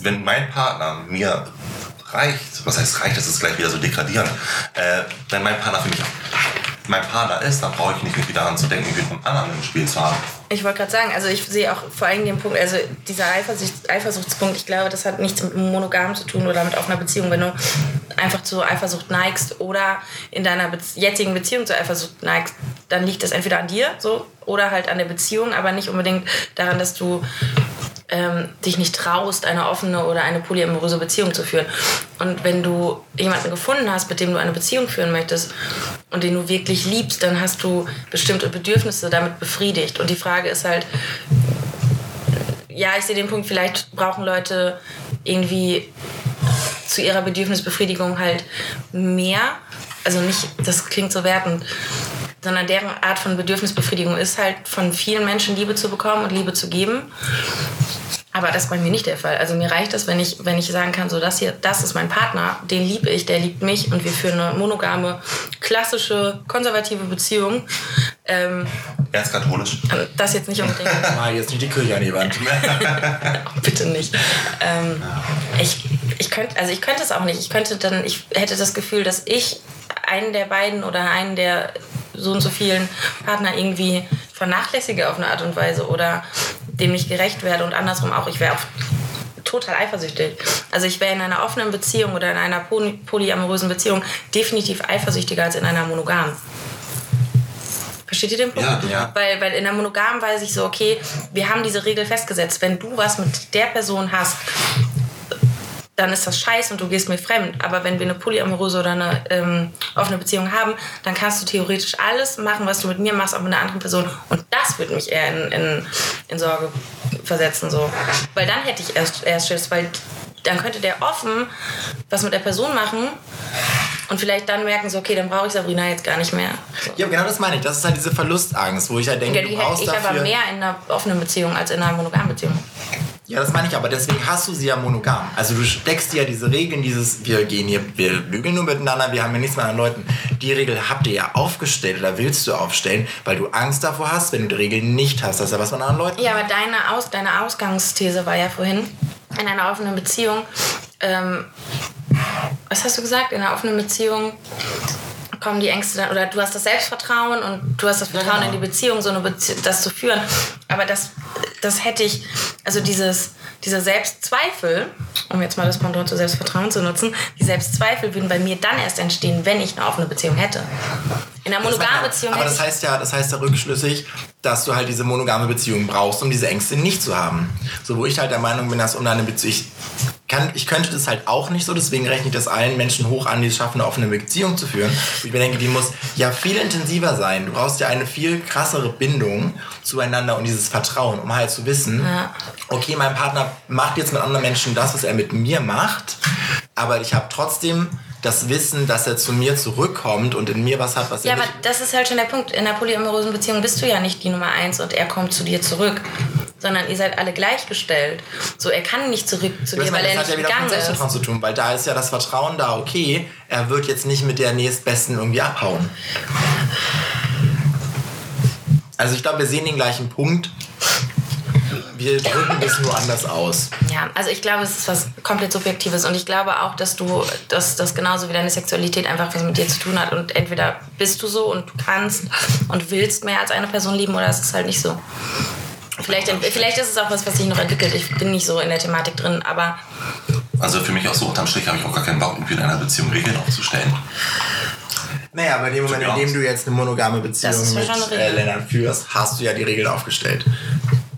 wenn mein Partner mir reicht, was heißt reicht, das ist gleich wieder so degradierend, äh, wenn mein Partner für mich mein Partner ist, dann brauche ich nicht irgendwie daran zu denken, irgendwie einen anderen im Spiel zu haben. Ich wollte gerade sagen, also ich sehe auch vor allem den Punkt, also dieser Eifersucht, Eifersuchtspunkt, ich glaube, das hat nichts mit Monogam zu tun oder mit offener Beziehung. Wenn du einfach zur Eifersucht neigst oder in deiner Bez jetzigen Beziehung zur Eifersucht neigst, dann liegt das entweder an dir so oder halt an der Beziehung, aber nicht unbedingt daran, dass du ähm, dich nicht traust, eine offene oder eine polyamoröse Beziehung zu führen. Und wenn du jemanden gefunden hast, mit dem du eine Beziehung führen möchtest und den du wirklich liebst, dann hast du bestimmte Bedürfnisse damit befriedigt. Und die Frage ist halt, ja, ich sehe den Punkt, vielleicht brauchen Leute irgendwie zu ihrer Bedürfnisbefriedigung halt mehr. Also nicht, das klingt so wertend, sondern deren Art von Bedürfnisbefriedigung ist halt von vielen Menschen Liebe zu bekommen und Liebe zu geben. Aber das ist bei mir nicht der Fall. Also mir reicht es, wenn ich, wenn ich sagen kann, so das hier, das ist mein Partner, den liebe ich, der liebt mich und wir führen eine monogame, klassische, konservative Beziehung. Ähm, Erzkatholisch. das jetzt nicht unbedingt. Mal jetzt nicht die Kirche an die Wand. Bitte nicht. Ähm, ich, ich könnte, also ich könnte es auch nicht. Ich könnte dann, ich hätte das Gefühl, dass ich einen der beiden oder einen der so und so vielen Partner irgendwie vernachlässige auf eine Art und Weise oder dem nicht gerecht werde und andersrum auch. Ich wäre auch total eifersüchtig. Also ich wäre in einer offenen Beziehung oder in einer poly polyamorösen Beziehung definitiv eifersüchtiger als in einer monogamen. Versteht ihr den Punkt? Ja, ja. Weil, weil in der Monogamen weiß ich so, okay, wir haben diese Regel festgesetzt. Wenn du was mit der Person hast, dann ist das scheiße und du gehst mir fremd. Aber wenn wir eine polyamoröse oder eine ähm, offene Beziehung haben, dann kannst du theoretisch alles machen, was du mit mir machst, auch mit einer anderen Person. Und das würde mich eher in, in, in Sorge versetzen. So. Weil dann hätte ich erst, erst Schiss, weil dann könnte der offen was mit der Person machen und vielleicht dann merken so, okay, dann brauche ich Sabrina jetzt gar nicht mehr. So. Ja, genau das meine ich. Das ist halt diese Verlustangst, wo ich halt denke, Ja, du hätte brauchst ich aber dafür... mehr in einer offenen Beziehung als in einer monogamen Beziehung. Ja, das meine ich aber. Deswegen hast du sie ja monogam. Also du steckst dir ja diese Regeln, dieses, wir gehen hier, wir lügeln nur miteinander, wir haben ja nichts mit anderen Leuten. Die Regel habt ihr ja aufgestellt oder willst du aufstellen, weil du Angst davor hast, wenn du die Regel nicht hast, dass er was mit anderen Leuten Ja, aber deine, Aus deine Ausgangsthese war ja vorhin, in einer offenen Beziehung, ähm, was hast du gesagt? In einer offenen Beziehung kommen die Ängste dann, oder du hast das Selbstvertrauen und du hast das Ja, Vertrauen genau. in die Beziehung, so eine Bezie das zu führen. Aber das, das hätte ich, also dieses, dieser Selbstzweifel, um jetzt mal das Pendant zu Selbstvertrauen zu nutzen, die Selbstzweifel würden bei mir dann erst entstehen, wenn ich eine offene Beziehung hätte. In In einer monogamen Beziehung Aber das heißt ja, das heißt ja rückschlüssig, dass du halt diese monogame Beziehung brauchst, um diese Ängste nicht zu haben. So, wo ich halt der Meinung bin, dass um deine Beziehung. Ich, kann, ich könnte das halt auch nicht so, deswegen rechne ich das allen Menschen hoch an, die es schaffen, eine offene Beziehung zu führen. Und ich mir denke, die muss ja viel intensiver sein. Du brauchst ja eine viel krassere Bindung zueinander und dieses Vertrauen, um halt zu wissen, Ja. okay, mein Partner macht jetzt mit anderen Menschen das, was er mit mir macht, aber ich habe trotzdem das Wissen, dass er zu mir zurückkommt und in mir was hat, was Ja, er aber nicht... das ist halt schon der Punkt. In einer polyamorösen Beziehung bist du ja nicht die Nummer eins und er kommt zu dir zurück. Sondern ihr seid alle gleichgestellt. So, er kann nicht zurück zu Das, dir, weil das er hat nicht ja wieder gegangen mit ist. Selbstvertrauen zu tun, weil da ist ja das Vertrauen da, okay, er wird jetzt nicht mit der nächstbesten irgendwie abhauen. Also ich glaube, wir sehen den gleichen Punkt. Wir drücken das nur anders aus. Ja, also ich glaube, es ist was komplett Subjektives und ich glaube auch, dass du, dass das genauso wie deine Sexualität einfach was mit dir zu tun hat und entweder bist du so und du kannst und willst mehr als eine Person lieben oder es ist halt nicht so. Vielleicht, vielleicht ist es auch was, was sich noch entwickelt. Ich bin nicht so in der Thematik drin, aber Also für mich auch so unterm Strich habe ich auch gar keinen Bock, irgendwie in einer Beziehung Regeln aufzustellen. Naja, aber in dem Moment, in dem du jetzt eine monogame Beziehung mit äh. Lennart führst, hast du ja die Regel aufgestellt.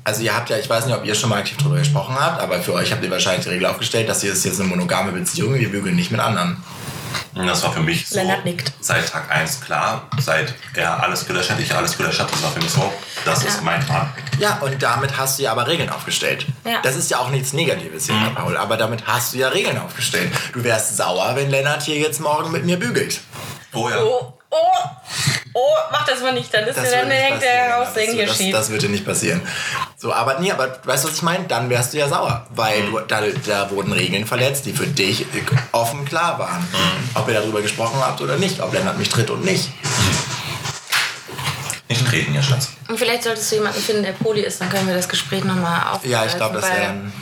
Also ihr habt ja, ich weiß nicht, ob ihr schon mal aktiv darüber gesprochen habt, aber für euch habt ihr wahrscheinlich die Regel aufgestellt, dass ihr ist jetzt eine monogame Beziehung, wir bügeln nicht mit anderen. Das war für mich so Lennart nickt. seit Tag 1 klar. Seit er alles gelöscht hat, ich alles gelöscht habe, das war für mich so, das ist Ja. mein Plan. Ja, und damit hast du ja aber Regeln aufgestellt. Ja. Das ist ja auch nichts Negatives hier, Mhm. Paul, aber damit hast du ja Regeln aufgestellt. Du wärst sauer, wenn Lennart hier jetzt morgen mit mir bügelt. Oh ja. oh, oh, oh, mach das mal nicht, dann ist Das der, würde dann hängt der das, hier das, schief. das würde nicht passieren. So, aber nee, aber weißt du, was ich meine? Dann wärst du ja sauer, weil Mhm. du, da, da wurden Regeln verletzt, die für dich offen klar waren. Mhm. Ob ihr darüber gesprochen habt oder nicht, ob Lennart mich tritt und nicht. Nicht treten, ihr Schatz. Und vielleicht solltest du jemanden finden, der Poli ist, dann können wir das Gespräch nochmal aufgreifen. Ja, ich glaube, das wäre dann.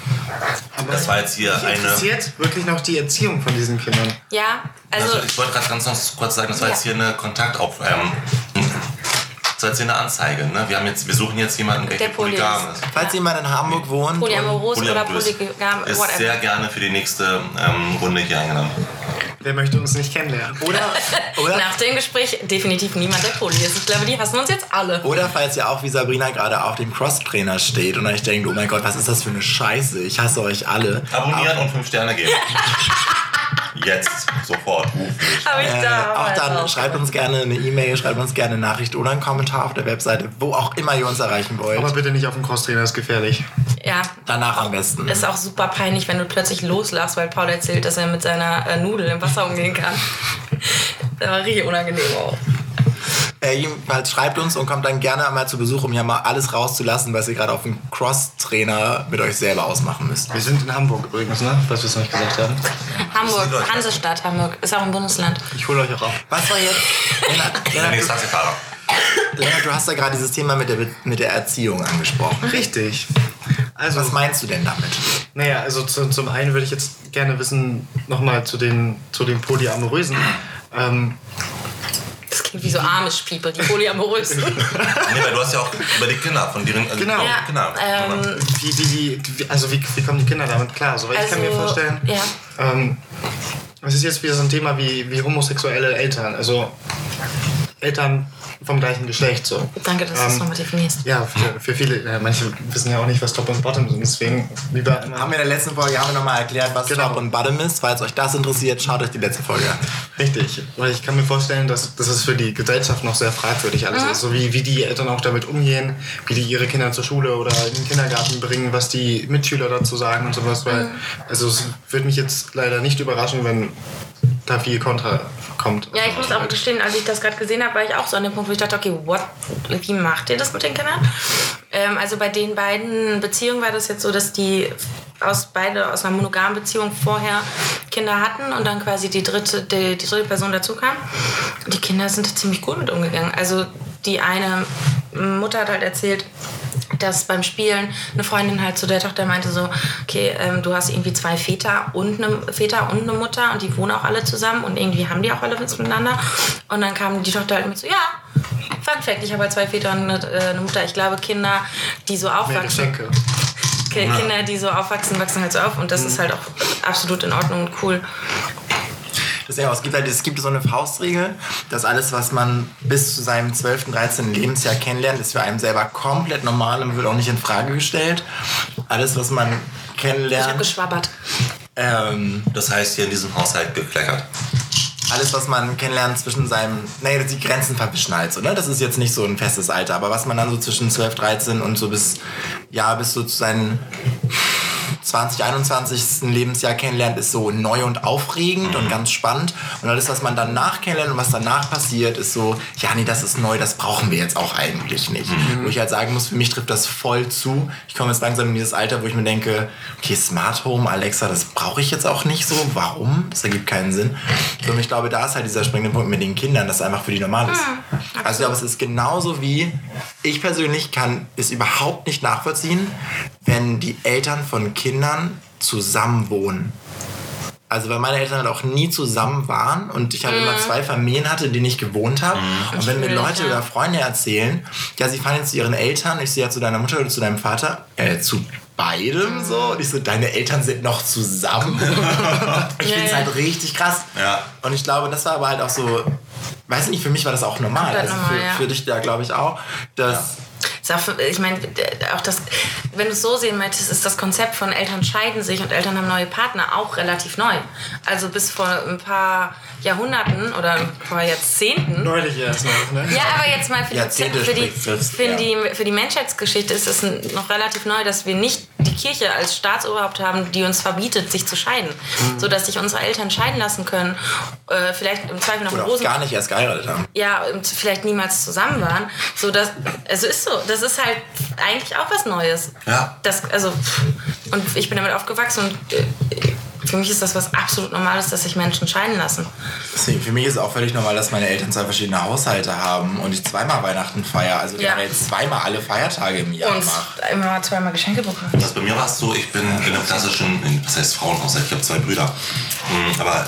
Aber Das war jetzt hier mich eine. interessiert wirklich noch die Erziehung von diesen Kindern. Ja, also... Also, ich wollte gerade ganz noch kurz sagen, das war Ja. jetzt hier eine Kontaktauf. Ähm, jetzt hier eine Anzeige. Ne? Wir, haben jetzt, wir suchen jetzt jemanden, der, Der Poly polygam ist. Falls jemand in Hamburg wohnt. und- Polyamoros oder polygam, Ist whatever. sehr gerne für die nächste ähm, Runde hier eingeladen. Wer möchte uns nicht kennenlernen? Oder, oder, Nach dem Gespräch definitiv niemand, der Poli ist. Ich glaube, die hassen uns jetzt alle. oder falls ihr auch wie Sabrina gerade auf dem Cross-Trainer steht und euch denkt, oh mein Gott, was ist das für eine Scheiße? Ich hasse euch alle. Abonnieren und 5 Sterne geben. Jetzt, sofort, ruf mich. Hab ich Äh, da. auch dann also. schreibt uns gerne eine E-Mail, schreibt uns gerne eine Nachricht oder einen Kommentar auf der Webseite, wo auch immer ihr uns erreichen wollt. Aber bitte nicht auf dem Crosstrainer, ist gefährlich. Ja. Danach am besten. Ist auch super peinlich, wenn du plötzlich loslachst, weil Paul erzählt, dass er mit seiner äh, Nudel im Wasser umgehen kann. Das war richtig unangenehm auch. Äh, jedenfalls schreibt uns und kommt dann gerne einmal zu Besuch, um hier mal alles rauszulassen, was ihr gerade auf dem Cross-Trainer mit euch selber ausmachen müsst. Wir sind in Hamburg übrigens, ne? Was wir es noch nicht gesagt haben. Hamburg. Hansestadt Hamburg, ist auch ein Bundesland. Ich hole euch auch ab. Was war jetzt? Lennart, du, Lennart, du hast ja gerade dieses Thema mit der, mit der Erziehung angesprochen. Richtig. Also, Was meinst du denn damit? naja, also zu, zum einen würde ich jetzt gerne wissen, nochmal zu den, zu den Polyamorösen. Ähm, klingt wie so Amish People, die polyamorös sind. Nee, weil du hast ja auch über die Kinder von deren. Also Genau. Ja, Kinder. ähm, wie, wie, wie, also wie, wie kommen die Kinder damit klar? So, weil ich kann mir Also, vorstellen, ja. ähm, es ist jetzt wieder so ein Thema wie, wie homosexuelle Eltern. Also Eltern vom gleichen Geschlecht. So. Danke, dass du es Ähm, nochmal definierst. Ja, für, für viele, äh, manche wissen ja auch nicht, was Top und Bottom sind, deswegen lieber immer. Haben wir in der letzten Folge haben wir nochmal erklärt, was Genau. Top und Bottom ist. Falls euch das interessiert, schaut euch die letzte Folge an. Richtig, weil ich kann mir vorstellen, dass, dass es für die Gesellschaft noch sehr fragwürdig alles ist. So wie, wie die Eltern auch damit umgehen, wie die ihre Kinder zur Schule oder in den Kindergarten bringen, was die Mitschüler dazu sagen und sowas. Weil, also es würde mich jetzt leider nicht überraschen, wenn da viel Kontra kommt. Ja, ich muss auch gestehen, als ich das gerade gesehen habe, war ich auch so an dem Punkt, wo ich dachte, okay, what, wie macht ihr das mit den Kindern? Ähm, also bei den beiden Beziehungen war das jetzt so, dass die aus beide aus einer monogamen Beziehung vorher Kinder hatten und dann quasi die dritte, die, die dritte Person dazu kam. Die Kinder sind da ziemlich gut mit umgegangen. Also die eine Mutter hat halt erzählt, dass beim Spielen eine Freundin halt zu der Tochter meinte so, okay, ähm, du hast irgendwie zwei Väter und eine Väter und eine Mutter und die wohnen auch alle zusammen und irgendwie haben die auch alle was miteinander. Und dann kam die Tochter halt mit so, ja, Fun Fact, ich habe halt zwei Väter und eine, äh, eine Mutter. Ich glaube, Kinder, die so aufwachsen, Kinder, die so aufwachsen, wachsen halt so auf und das ist halt auch absolut in Ordnung und cool. Deswegen, es gibt halt, es gibt so eine Faustregel, dass alles, was man bis zu seinem 12., 13. Lebensjahr kennenlernt, ist für einen selber komplett normal und wird auch nicht in Frage gestellt. Alles, was man Ich habe kennenlernt, geschwabbert. ähm, Das heißt, hier in diesem Haushalt gekleckert. alles, was man kennenlernt zwischen seinem, nee, die Grenzen verwischen halt so, ne? Das ist jetzt nicht so ein festes Alter, aber was man dann so zwischen 12, 13 und so bis, ja, bis so zu seinen 20, 21. Lebensjahr kennenlernt, ist so neu und aufregend und ganz spannend. Und alles, was man danach kennenlernt und was danach passiert, ist so, ja, nee, das ist neu, das brauchen wir jetzt auch eigentlich nicht. Wo ich halt sagen muss, für mich trifft das voll zu. Ich komme jetzt langsam in dieses Alter, wo ich mir denke, okay, Smart Home, Alexa, das brauche ich jetzt auch nicht so. Warum? Das ergibt keinen Sinn. Und ich glaube, da ist halt dieser springende Punkt mit den Kindern, dass einfach für die normal ist. Also ich glaube, es ist genauso wie, ich persönlich kann es überhaupt nicht nachvollziehen, wenn die Eltern von Kindern zusammen wohnen. Also weil meine Eltern halt auch nie zusammen waren und ich halt immer zwei Familien hatte, in denen ich gewohnt habe. Und wenn mir Leute ja. oder Freunde erzählen, ja, sie fahren jetzt zu ihren Eltern, ich sehe ja zu deiner Mutter oder zu deinem Vater, äh, zu beidem so. Und ich so, deine Eltern sind noch zusammen. ich Ja, finde es ja. halt richtig krass. Ja. Und ich glaube, das war aber halt auch so, weiß nicht, für mich war das auch normal. Komplett Also normal, für, ja. für dich da glaube ich auch, dass für, ich meine, auch das, wenn du es so sehen möchtest, ist das Konzept von Eltern scheiden sich und Eltern haben neue Partner auch relativ neu. Also bis vor ein paar Jahrhunderten oder paar Jahrzehnten. Neulich erst noch, ne? Ja, aber jetzt mal für die, für die, für ja. die, für die Menschheitsgeschichte ist es noch relativ neu, dass wir nicht die Kirche als Staatsoberhaupt haben, die uns verbietet, sich zu scheiden. Mhm. Sodass sich unsere Eltern scheiden lassen können. Äh, vielleicht im Zweifel noch oder großen gar nicht erst geheiratet haben. ja, und vielleicht niemals zusammen waren. So dass, also ist so, das ist halt eigentlich auch was Neues. Ja. Das, also, und ich bin damit aufgewachsen und äh, für mich ist das was absolut Normales, dass sich Menschen scheiden lassen. Deswegen, für mich ist es auch völlig normal, dass meine Eltern zwei verschiedene Haushalte haben und ich zweimal Weihnachten feiere. Also Ja. generell zweimal alle Feiertage im Jahr Und mache. immer zweimal Geschenke bekommen. Das bei mir war es so, ich bin in einem klassischen, in- was heißt Frauenhaushalt, ich habe zwei Brüder. Mm, Aber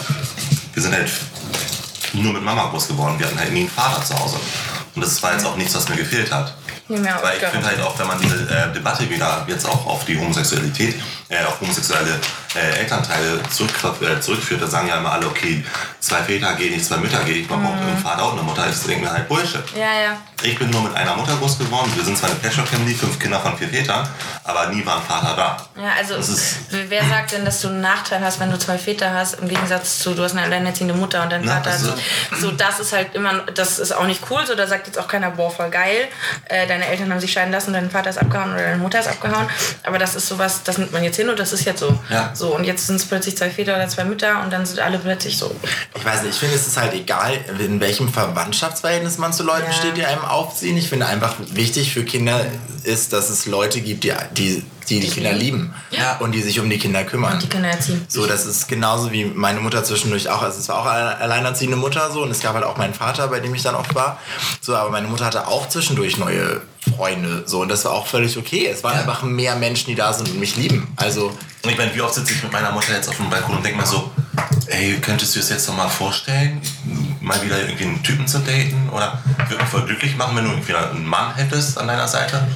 wir sind halt nur mit Mama groß geworden. Wir hatten halt nie einen Vater zu Hause. Und das war jetzt auch nichts, was mir gefehlt hat. Auch Weil ich finde halt auch, wenn man diese äh, Debatte wieder jetzt auch auf die Homosexualität, äh, auf homosexuelle äh, Elternteile zurück, äh, zurückführt, da sagen ja immer alle, okay, zwei Väter gehen nicht, zwei Mütter gehen nicht, man braucht einen Vater und eine Mutter. Ich denke mir halt Bullshit. Ja, ja. Ich bin nur mit einer Mutter groß geworden. Wir sind zwar eine Patchwork Family, fünf Kinder von vier Vätern, aber nie war ein Vater da. Ja, also ist- wer sagt denn, dass du einen Nachteil hast, wenn du zwei Väter hast, im Gegensatz zu, du hast eine alleinerziehende Mutter und dein Na, Vater also- hat so, das ist halt immer, das ist auch nicht cool, so da sagt jetzt auch keiner, boah, voll geil, äh, deine Eltern haben sich scheiden lassen, dein Vater ist abgehauen oder deine Mutter ist abgehauen, aber das ist sowas, das nimmt man jetzt hin und das ist jetzt so. Ja. So, und jetzt sind es plötzlich zwei Väter oder zwei Mütter und dann sind alle plötzlich so. Ich weiß nicht, ich finde, es ist halt egal, in welchem Verwandtschaftsverhältnis man zu Leuten Ja. steht, die einem aufziehen. Ich finde einfach wichtig für Kinder ist, dass es Leute gibt, die die, die, die Kinder lieben Ja. und die sich um die Kinder kümmern. Die Kinder erziehen. So, das ist genauso wie meine Mutter zwischendurch auch. Also es war auch eine alleinerziehende Mutter so und es gab halt auch meinen Vater, bei dem ich dann oft war. So, aber meine Mutter hatte auch zwischendurch neue Freunde. So, und das war auch völlig okay. Es waren Ja. einfach mehr Menschen, die da sind und mich lieben. Also, Und ich meine, wie oft sitze ich mit meiner Mutter jetzt auf dem Balkon und denke mir so, ey, könntest du es jetzt noch mal vorstellen, mal wieder irgendwie einen Typen zu daten? Oder würde mich voll glücklich machen, wenn du irgendwie einen Mann hättest an deiner Seite?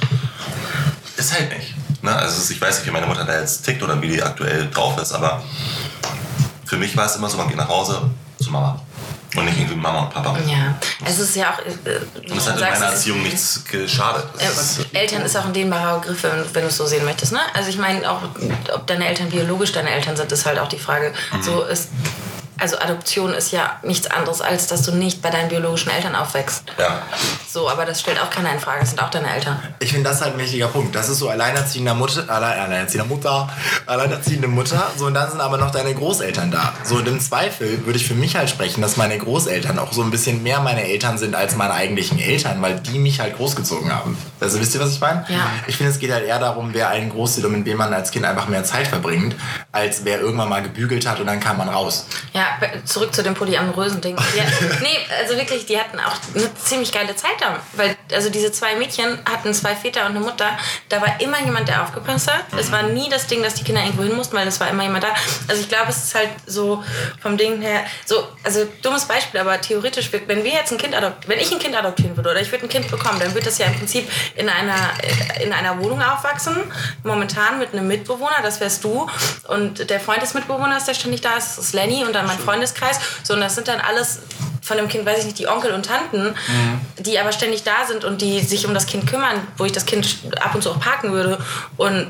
Ist halt nicht. Ne? Also es- ich weiß nicht, wie meine Mutter da jetzt tickt oder wie die aktuell drauf ist, aber für mich war es immer so, man geht nach Hause zu Mama. Und nicht irgendwie Mama und Papa. Ja, es ist ja auch, äh, Und es hat in meiner ist- Erziehung nichts geschadet. Äh, ist- Eltern ist auch ein dehnbarer Begriff, wenn, wenn du es so sehen möchtest. Ne? Also ich meine, auch ob deine Eltern biologisch deine Eltern sind, ist halt auch die Frage. Mhm. So ist, also Adoption ist ja nichts anderes, als dass du nicht bei deinen biologischen Eltern aufwächst. Ja. So, aber das stellt auch keiner in Frage. Das sind auch deine Eltern. ich finde das halt ein wichtiger Punkt. Das ist so alleinerziehender Mutter, allein, alleinerziehende Mutter, alleinerziehende Mutter. So, und dann sind aber noch deine Großeltern da. So, und im Zweifel würde ich für mich halt sprechen, dass meine Großeltern auch so ein bisschen mehr meine Eltern sind als meine eigentlichen Eltern, weil die mich halt großgezogen haben. Also, wisst ihr, was ich meine? Ja. Ich finde, es geht halt eher darum, wer einen großzieht und mit wem man als Kind einfach mehr Zeit verbringt, als wer irgendwann mal gebügelt hat und dann kam man raus. Ja, zurück zu dem polyamorösen Ding. Die, nee, also wirklich, die hatten auch eine ziemlich geile Zeit da. Weil, also diese zwei Mädchen hatten zwei Väter und eine Mutter. Da war immer jemand, der aufgepasst hat. Es war nie das Ding, dass die Kinder irgendwo hin mussten, weil es war immer jemand da. Also ich glaube, es ist halt so vom Ding her, so, also dummes Beispiel, aber theoretisch, wenn wir jetzt ein Kind adoptieren, wenn ich ein Kind adoptieren würde oder ich würde ein Kind bekommen, dann würde das ja im Prinzip in einer, in einer Wohnung aufwachsen. Momentan mit einem Mitbewohner, das wärst du. Und der Freund des Mitbewohners, der ständig da ist, ist Lenny und dann mein meinem Freundeskreis. So, und das sind dann alles von dem Kind, weiß ich nicht, die Onkel und Tanten, die aber ständig da sind und die sich um das Kind kümmern, wo ich das Kind ab und zu auch parken würde. Und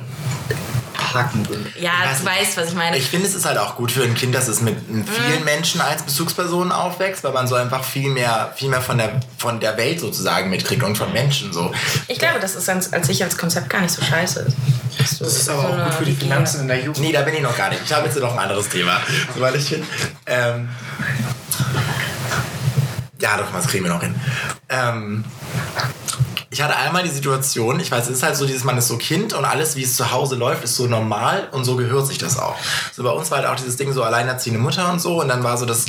Will. ja, weiß du weißt, was ich meine. Ich finde, es ist halt auch gut für ein Kind, dass es mit vielen Menschen als Bezugsperson aufwächst, weil man so einfach viel mehr, viel mehr von, der, von der Welt sozusagen mitkriegt und von Menschen so. Ich glaube, das ist als, als sich als Konzept gar nicht so scheiße. So, Das ist aber auch gut für die Finanzen in der Jugend. Nee, da bin ich noch gar nicht. Ich habe jetzt noch ein anderes Thema. So, weil ich finde. Ähm, ja, doch, was kriegen wir noch hin? Ähm, ich hatte einmal die Situation, ich weiß, es ist halt so dieses, man ist so Kind und alles, wie es zu Hause läuft, ist so normal und so gehört sich das auch. So bei uns war halt auch dieses Ding so alleinerziehende Mutter und so und dann war so das,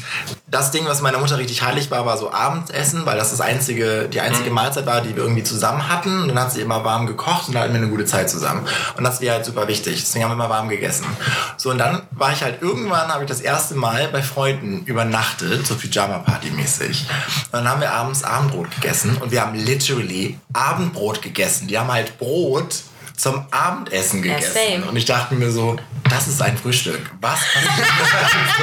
das Ding, was meiner Mutter richtig heilig war, war so Abendessen, weil das, das einzige, die einzige Mahlzeit war, die wir irgendwie zusammen hatten und dann hat sie immer warm gekocht und da hatten wir eine gute Zeit zusammen. Und das wäre halt super wichtig, deswegen haben wir immer warm gegessen. So und dann war ich halt irgendwann, habe ich das erste Mal bei Freunden übernachtet, so Pyjama-Party mäßig. Und dann haben wir abends Abendbrot gegessen und wir haben literally Abendbrot gegessen. Die haben halt Brot zum Abendessen Ja, gegessen. same. und ich dachte mir so, das ist ein Frühstück. Was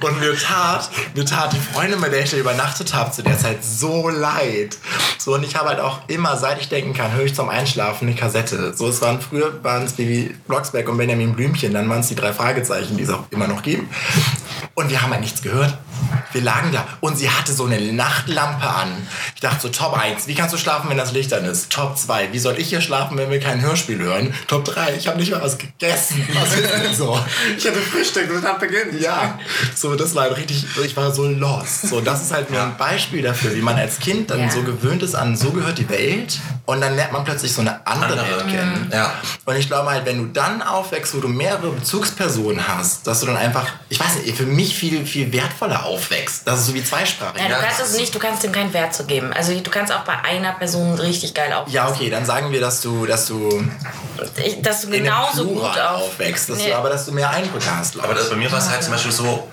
so. Und mir tat, mir tat die Freundin, mit der ich da übernachtet habe, zu der Zeit so leid. So, und ich habe halt auch immer, seit ich denken kann, höre ich zum Einschlafen eine Kassette. So, es waren früher waren es Bibi Blocksberg und Benjamin Blümchen, dann waren es die drei Fragezeichen, die es auch immer noch geben. Und wir haben halt nichts gehört. Wir lagen da und sie hatte so eine Nachtlampe an. Ich dachte so, Top 1, wie kannst du schlafen, wenn das Licht an ist? Top 2, wie soll ich hier schlafen, wenn wir kein Hörspiel hören? Top 3, ich habe nicht mal was gegessen. Was ist denn so? Ich hatte Frühstück und hat beginnt. Ja, so das war halt richtig, ich war so lost. So, das ist halt nur ein Beispiel dafür, wie man als Kind dann Ja. so gewöhnt ist an, so gehört die Welt und dann lernt man plötzlich so eine andere Andere. Welt kennen. Ja. Und ich glaube halt, wenn du dann aufwächst, wo du mehrere Bezugspersonen hast, dass du dann einfach, ich weiß nicht, für mich viel, viel wertvoller aufwächst. Das ist so wie zweisprachig. ja, du kannst es nicht, du kannst dem keinen Wert zu geben. Also du kannst auch bei einer Person richtig geil aufwachsen. Ja, okay, dann sagen wir, dass du, dass du Ich, dass du genauso gut auf. aufwächst, dass Nee. du, aber dass du mehr Eindrücke hast. glaub Aber das, bei mir war es halt zum Beispiel so,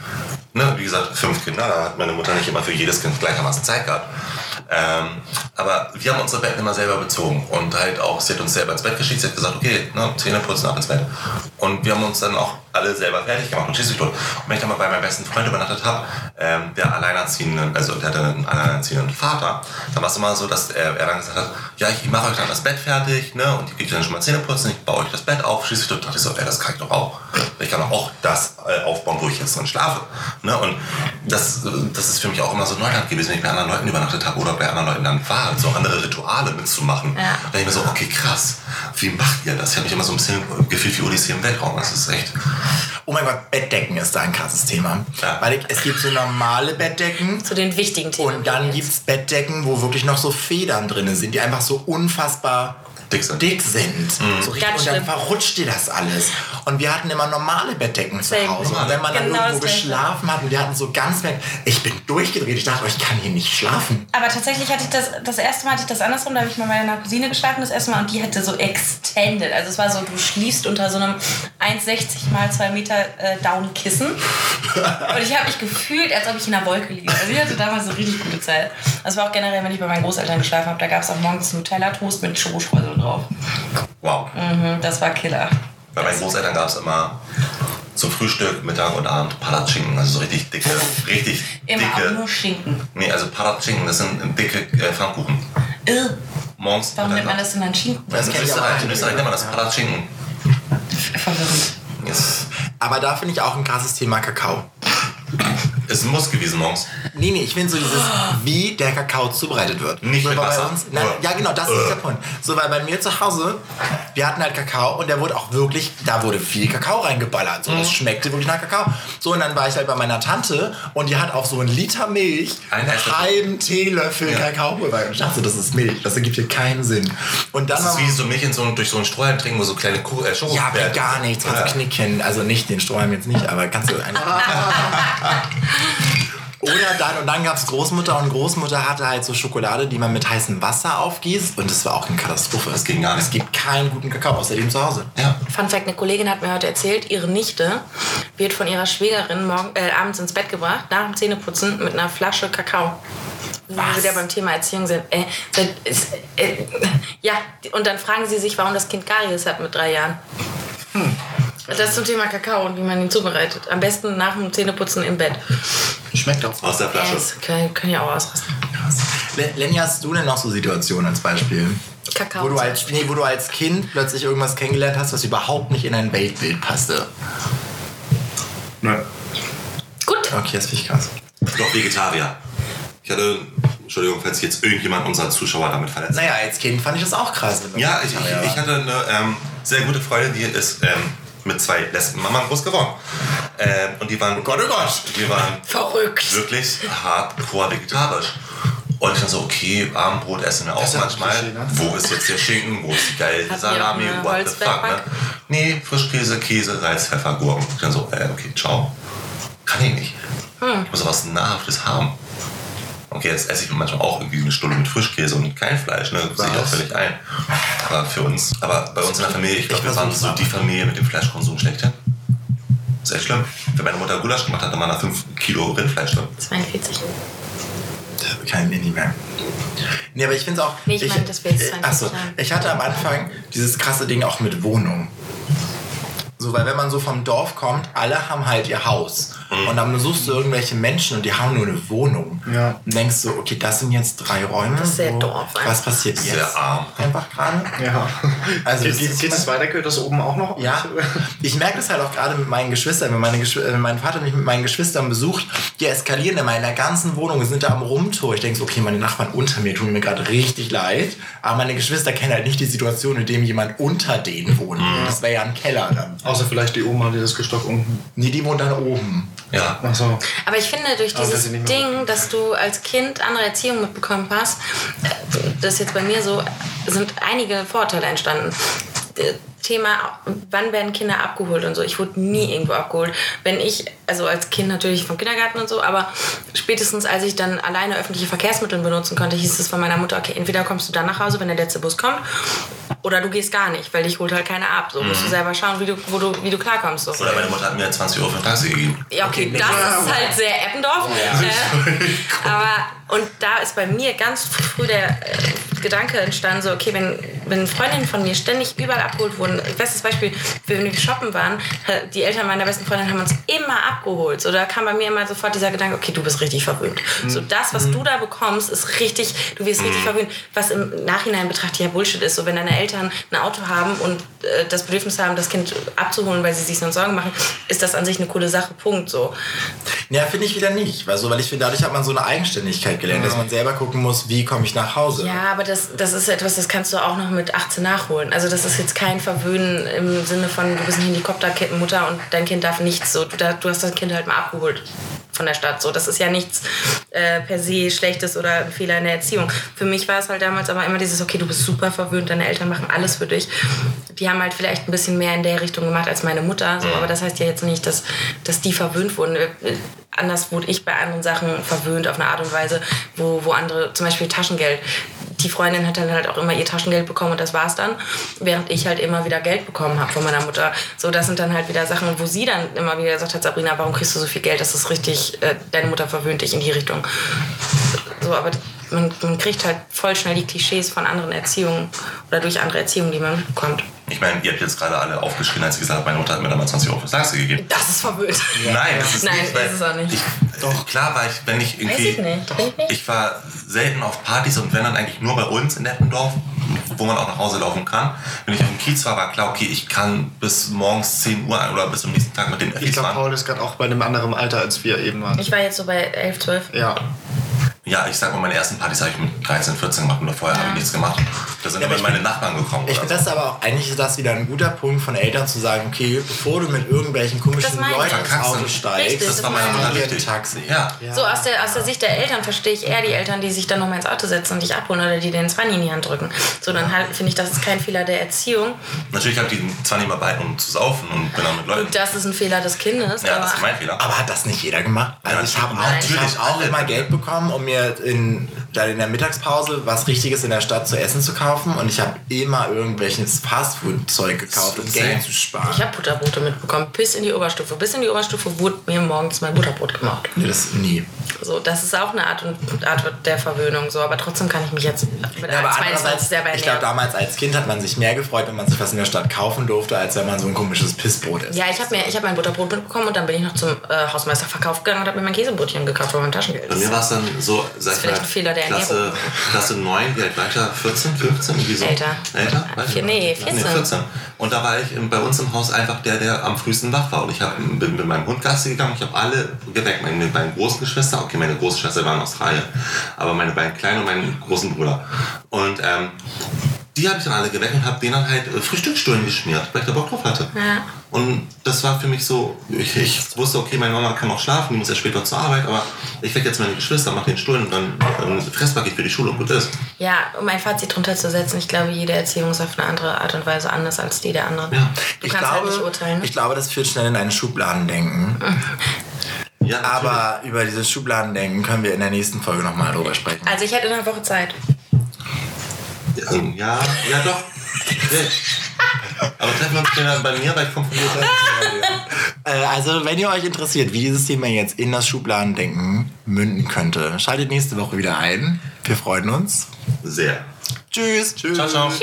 ne, wie gesagt, fünf Kinder, da hat meine Mutter nicht immer für jedes Kind gleichermaßen Zeit gehabt. Ähm, aber wir haben unsere Betten immer selber bezogen und halt auch, sie hat uns selber ins Bett geschickt, sie hat gesagt, okay, ne, Zähne putzen, ab ins Bett. Und wir haben uns dann auch alle selber fertig gemacht und schieß mich tot. Und wenn ich dann mal bei meinem besten Freund übernachtet habe, ähm, der alleinerziehenden, also der hatte einen alleinerziehenden Vater, dann war es immer so, dass er, er dann gesagt hat, ja, ich mache euch dann das Bett fertig, ne, und ich kriege dann schon mal Zähne putzen, ich baue euch das Bett auf, schieß mich tot. Da dachte ich so, ey, das kann ich doch auch. Ich kann doch auch das äh, aufbauen, wo ich jetzt drin schlafe. Ne? Und das, das ist für mich auch immer so Neuland gewesen, wenn ich bei anderen Leuten übernachtet habe oder bei anderen Leuten dann war, so andere Rituale mitzumachen. Ja. Da dachte ich mir so, okay, krass, wie macht ihr das? Ich habe mich immer so ein bisschen gefühlt wie Odyssee im Weltraum. Das ist echt. Oh mein Gott, Bettdecken ist da ein krasses Thema. Ja. Weil ich, es gibt so normale Bettdecken Zu den wichtigen Themen. und dann gibt es Bettdecken, wo wirklich noch so Federn drin sind, die einfach so unfassbar Dick sind. dick sind. So richtig, Ganz und dann schlimm. verrutscht dir das alles. Und wir hatten immer normale Bettdecken zu Same. Hause. Und wenn man dann Genau irgendwo geschlafen hat und wir hatten so ganz merk, ich bin durchgedreht. Ich dachte, oh, ich kann hier nicht schlafen. Aber tatsächlich hatte ich das, das erste Mal hatte ich das andersrum, da habe ich mal bei meiner Cousine geschlafen, das erste Mal, und die hatte so extended. Also es war so, du schliefst unter so einem 1,60 mal 2 Meter äh, Down-Kissen. Und ich habe mich gefühlt, als ob ich in einer Wolke liege. Also ich hatte damals eine richtig gute Zeit. Das war auch generell, wenn ich bei meinen Großeltern geschlafen habe, da gab es auch morgens Nutella-Toast mit Schokostreuseln drauf. Wow. Mhm, das war Killer. Bei meinen Großeltern gab es immer zum Frühstück, Mittag und Abend Palatschinken, also so richtig dicke, richtig Immer auch dicke. nur Schinken. Nee, also Palatschinken, das sind dicke äh, Pfannkuchen. Irr. Morgens. Warum nennt man das denn dann Schinken? Das In Österreich, in auch. Österreich nennt man das Palatschinken. Verwirrend. Yes. Aber da finde ich auch ein krasses Thema Kakao. Es muss gewesen morgens. Nee, nee, ich finde so dieses, wie der Kakao zubereitet wird. Nicht so mit Wasser? Uns, nein, ja, genau, das Äh. ist der Punkt. So, weil bei mir zu Hause, wir hatten halt Kakao und der wurde auch wirklich, da wurde viel Kakao reingeballert. So, Mhm. das schmeckte wirklich nach Kakao. So, und dann war ich halt bei meiner Tante und die hat auf so einen Liter Milch Ein einen halben Teelöffel Ja. Kakaopulver. Und ich dachte, das ist Milch, das ergibt hier keinen Sinn. Und dann Das ist wie so Milch in so, durch so einen Strohhalm trinken, wo so kleine Kuh, äh, Schoko ja, gar nichts, kannst du Ja. knicken. Also nicht den Strohhalm jetzt nicht, aber kannst du einen. Oder dann, und dann gab es Großmutter und Großmutter hatte halt so Schokolade, die man mit heißem Wasser aufgießt und das war auch eine Katastrophe. Das ging gar nicht. Es gibt keinen guten Kakao, außer dem zu Hause. Ja. Fun Fact, eine Kollegin hat mir heute erzählt, ihre Nichte wird von ihrer Schwägerin morgen, äh, abends ins Bett gebracht, nach dem Zähneputzen mit einer Flasche Kakao. Wo wir wieder beim Thema Erziehung sind. Äh, ist, äh, ja, und dann fragen sie sich, warum das Kind Karies hat mit drei Jahren. Das zum Thema Kakao und wie man ihn zubereitet. Am besten nach dem Zähneputzen im Bett. Schmeckt auch. Aus der Flasche. Das kann, kann ja auch ausrasten. Le- Lenny, hast du denn noch so Situationen als Beispiel? Kakao. Wo du, als, nee, wo du als Kind plötzlich irgendwas kennengelernt hast, was überhaupt nicht in dein Weltbild passte. Nein. Gut. Okay, das finde ich krass. Doch Vegetarier. Ich hatte, Entschuldigung, falls jetzt irgendjemand unserer Zuschauer damit verletzt. Naja, als Kind fand ich das auch krass. Ja, ich, ich, ich hatte eine ähm, sehr gute Freundin, die ist ähm, mit zwei Lesben-Mamas groß geworden. Ähm, und die waren, Gott, oh Gott. die waren Verrückt. wirklich hardcore vegetarisch. Und ich dann so, okay, Abendbrot essen wir auch manchmal. Klischee, ne? Wo ist jetzt der Schinken? Wo ist die geile ihr Salami? What the fuck, ne? Nee, Frischkäse, Käse, Salz, Pfeffer, Gurken. Ich dann so, äh, okay, ciao. Kann ich nicht. Hm. Ich muss was Nahrhaftes haben. Okay, jetzt esse ich manchmal auch irgendwie eine Stunde mit Frischkäse und kein Fleisch, ne? Sehe ich auch völlig ein. Aber für uns, aber bei uns in der Familie, ich glaube, wir waren so die Familie mit dem Fleischkonsum schlechthin. Ist echt schlimm. Wenn meine Mutter Gulasch gemacht hat, dann waren da 5 Kilo Rindfleisch drin. 42. Kein nee, nicht mehr. Nee, aber ich finde es auch. Nee, ich meine, das wäre jetzt 20 Achso, ich hatte am Anfang dieses krasse Ding auch mit Wohnung. So, weil wenn man so vom Dorf kommt, alle haben halt ihr Haus. Mhm. Und dann suchst du irgendwelche Menschen und die haben nur eine Wohnung. Ja. Und denkst du, okay, das sind jetzt drei Räume. Das ist sehr wo- Dorf Was einfach. passiert jetzt? Sehr arm. Einfach gerade. Ja. Also geht das geht, ist geht es weiter? Gehört das oben auch noch? Ja, ich merke das halt auch gerade mit meinen Geschwistern. Wenn, meine Geschw wenn mein Vater mich mit meinen Geschwistern besucht, die eskalieren immer in der ganzen Wohnung, sind da am Rumtor. Ich denke so, okay, meine Nachbarn unter mir tun mir gerade richtig leid. Aber meine Geschwister kennen halt nicht die Situation, in dem jemand unter denen wohnt. Das wäre ja ein Keller dann. Außer vielleicht die Oma, die das Gestock unten. Nee, die wohnt dann oben. Ja. Achso. Aber ich finde, durch dieses dass mehr Ding, dass du als Kind andere Erziehung mitbekommen hast, äh, das ist jetzt bei mir so, sind einige Vorteile entstanden. Thema, wann werden Kinder abgeholt und so. Ich wurde nie irgendwo abgeholt. Wenn ich, also als Kind natürlich vom Kindergarten und so, aber spätestens als ich dann alleine öffentliche Verkehrsmittel benutzen konnte, hieß es von meiner Mutter, okay, entweder kommst du dann nach Hause, wenn der letzte Bus kommt, oder du gehst gar nicht, weil dich holt halt keiner ab. So musst du selber schauen, wie du, wo du, wie du klarkommst. So. Oder meine Mutter hat mir 20 Euro für ein Taxi gegeben. Ja, okay, das ist halt sehr Eppendorf. Äh, aber, und da ist bei mir ganz früh der äh, Gedanke entstanden, so, okay, wenn, wenn Freundinnen von mir ständig überall abgeholt wurden, bestes Beispiel, wenn wir shoppen waren, die Eltern meiner besten Freundin haben uns immer abgeholt. So, da kam bei mir immer sofort dieser Gedanke, okay, du bist richtig verwöhnt. So, das, was du da bekommst, ist richtig, du wirst richtig verwöhnt. Was im Nachhinein betrachtet ja Bullshit ist. So, wenn deine Eltern ein Auto haben und äh, das Bedürfnis haben, das Kind abzuholen, weil sie sich sonst Sorgen machen, ist das an sich eine coole Sache. Punkt. So. Ja, finde ich wieder nicht. Weil, so, weil ich finde, dadurch hat man so eine Eigenständigkeit gelernt, dass man selber gucken muss, wie komme ich nach Hause. Ja, aber das, das ist etwas, das kannst du auch noch mit 18 nachholen. Also das ist jetzt kein Verwöhnen im Sinne von, du bist eine Helikoptermutter und dein Kind darf nichts. So, du, du hast das Kind halt mal abgeholt von der Stadt. So, das ist ja nichts äh, per se Schlechtes oder ein Fehler in der Erziehung. Für mich war es halt damals aber immer dieses, okay, du bist super verwöhnt, deine Eltern machen alles für dich. Die haben halt vielleicht ein bisschen mehr in der Richtung gemacht als meine Mutter. So, aber das heißt ja jetzt nicht, dass, dass die verwöhnt wurden. Äh, Anders wurde ich bei anderen Sachen verwöhnt auf eine Art und Weise, wo, wo andere, zum Beispiel Taschengeld. Die Freundin hat dann halt auch immer ihr Taschengeld bekommen und das war's dann, während ich halt immer wieder Geld bekommen habe von meiner Mutter. So, das sind dann halt wieder Sachen, wo sie dann immer wieder gesagt hat, Sabrina, warum kriegst du so viel Geld? Das ist richtig, äh, deine Mutter verwöhnt dich in die Richtung. So, aber man, man kriegt halt voll schnell die Klischees von anderen Erziehungen oder durch andere Erziehungen, die man mitbekommt. Ich meine, ihr habt jetzt gerade alle aufgeschrien, als ich gesagt habe, meine Mutter hat mir damals 20 Euro fürs Taxi gegeben. Das ist verwöhnt. Nein, das ist Nein, nicht. weil ist es auch nicht. Ich, doch, klar war ich, wenn ich irgendwie. ich nicht. Bin ich nicht? Ich war selten auf Partys und wenn dann eigentlich nur bei uns in Neppendorf, wo man auch nach Hause laufen kann. Wenn ich auf dem Kiez war, war klar, okay, ich kann bis morgens 10 Uhr oder bis zum nächsten Tag mit Ich Öffis glaube, fahren. Paul ist gerade auch bei einem anderen Alter, als wir eben waren. Ich war jetzt so bei 11, 12. Ja. Ja, ich sag mal, meine ersten Partys habe ich mit 13, 14 gemacht und vorher habe ich nichts gemacht. Da sind Ja, aber immer ich meine Nachbarn gekommen. Ich finde das aber auch, eigentlich ist das wieder ein guter Punkt von Eltern zu sagen, okay, bevor du mit irgendwelchen komischen. Leuten ins Auto steigst, Richtig, das das war meine Mutter richtig. Taxi. Ja. So, aus der, aus der Sicht der Eltern verstehe ich eher die Eltern, die sich dann nochmal ins Auto setzen und dich abholen oder die den Zwanni in die Hand drücken. So, dann halt, finde ich, das ist kein Fehler der Erziehung. Natürlich habe ich die zwar nicht mehr bei, um zu saufen und bin dann mit Leuten. Und das ist ein Fehler des Kindes. Ja, aber das ist mein Fehler. Aber hat das nicht jeder gemacht? Also Ja, ich habe auch, Nein. ich hab auch immer Geld bekommen, um mir in, dann in der Mittagspause was Richtiges in der Stadt zu essen zu kaufen. Und ich habe immer irgendwelches Fastfood-Zeug gekauft, um. Geld zu sparen. ich habe Butterbrote mitbekommen, bis in die Oberstufe. Bis in die Oberstufe wurde mir morgens mein Butterbrot gemacht. Nee, das nie. So, das ist auch eine Art, und, Art der Verwöhnung, so, aber trotzdem kann ich mich jetzt mit Ja, aber 22 andererseits, selber ich glaube, ernähren. damals als Kind hat man sich mehr gefreut, wenn man sich was in der Stadt kaufen durfte, als wenn man so ein komisches Pissbrot isst. Ja, ich habe mir, ich hab mein Butterbrot mitbekommen und dann bin ich noch zum äh, Hausmeisterverkauf gegangen und habe mir mein Käsebrötchen gekauft für mein Taschengeld. Bei mir war es dann so, sag ich vielleicht mal, ein Fehler der Klasse, Ernährung. Klasse 9, wie alt war ich da? 14, 15? Irgendwie so. Älter. Älter? Weiß ich Vier- nee, 14. Nee, 14. Und da war ich bei uns im Haus einfach der, der am frühesten wach war. Und ich hab, bin mit meinem Hund Gassi gegangen, ich habe alle geweckt. Meine beiden großen Geschwister, okay, meine große Schwester war in Australien, aber meine beiden kleinen und meinen großen Bruder. Und ähm, die habe ich dann alle geweckt und habe denen dann halt äh, Frühstücksstullen geschmiert, weil ich da Bock drauf hatte. Ja. Und das war für mich so, ich, ich wusste, okay, meine Mama kann auch schlafen, die muss ja später zur Arbeit, aber ich wecke jetzt meine Geschwister, mache den Stullen und dann ein Fresspaket für die Schule und gut ist. Ja, um ein Fazit drunter zu setzen, ich glaube, jede Erziehung ist auf eine andere Art und Weise anders als die der anderen. Ja. Du ich kannst glaube, halt nicht urteilen. Ne? ich glaube, das führt schnell in ein Schubladendenken. Ja, Aber über dieses Schubladendenken können wir in der nächsten Folge nochmal drüber sprechen. Also ich hätte in einer Woche Zeit. natürlich. Ja, ja doch. Aber treffen wir uns später bei mir, weil ich komme von dir. Also, wenn ihr euch interessiert, wie dieses Thema jetzt in das Schubladendenken münden könnte, schaltet nächste Woche wieder ein. Wir freuen uns. Sehr. Tschüss. Tschüss. Ciao, ciao. Tschüss.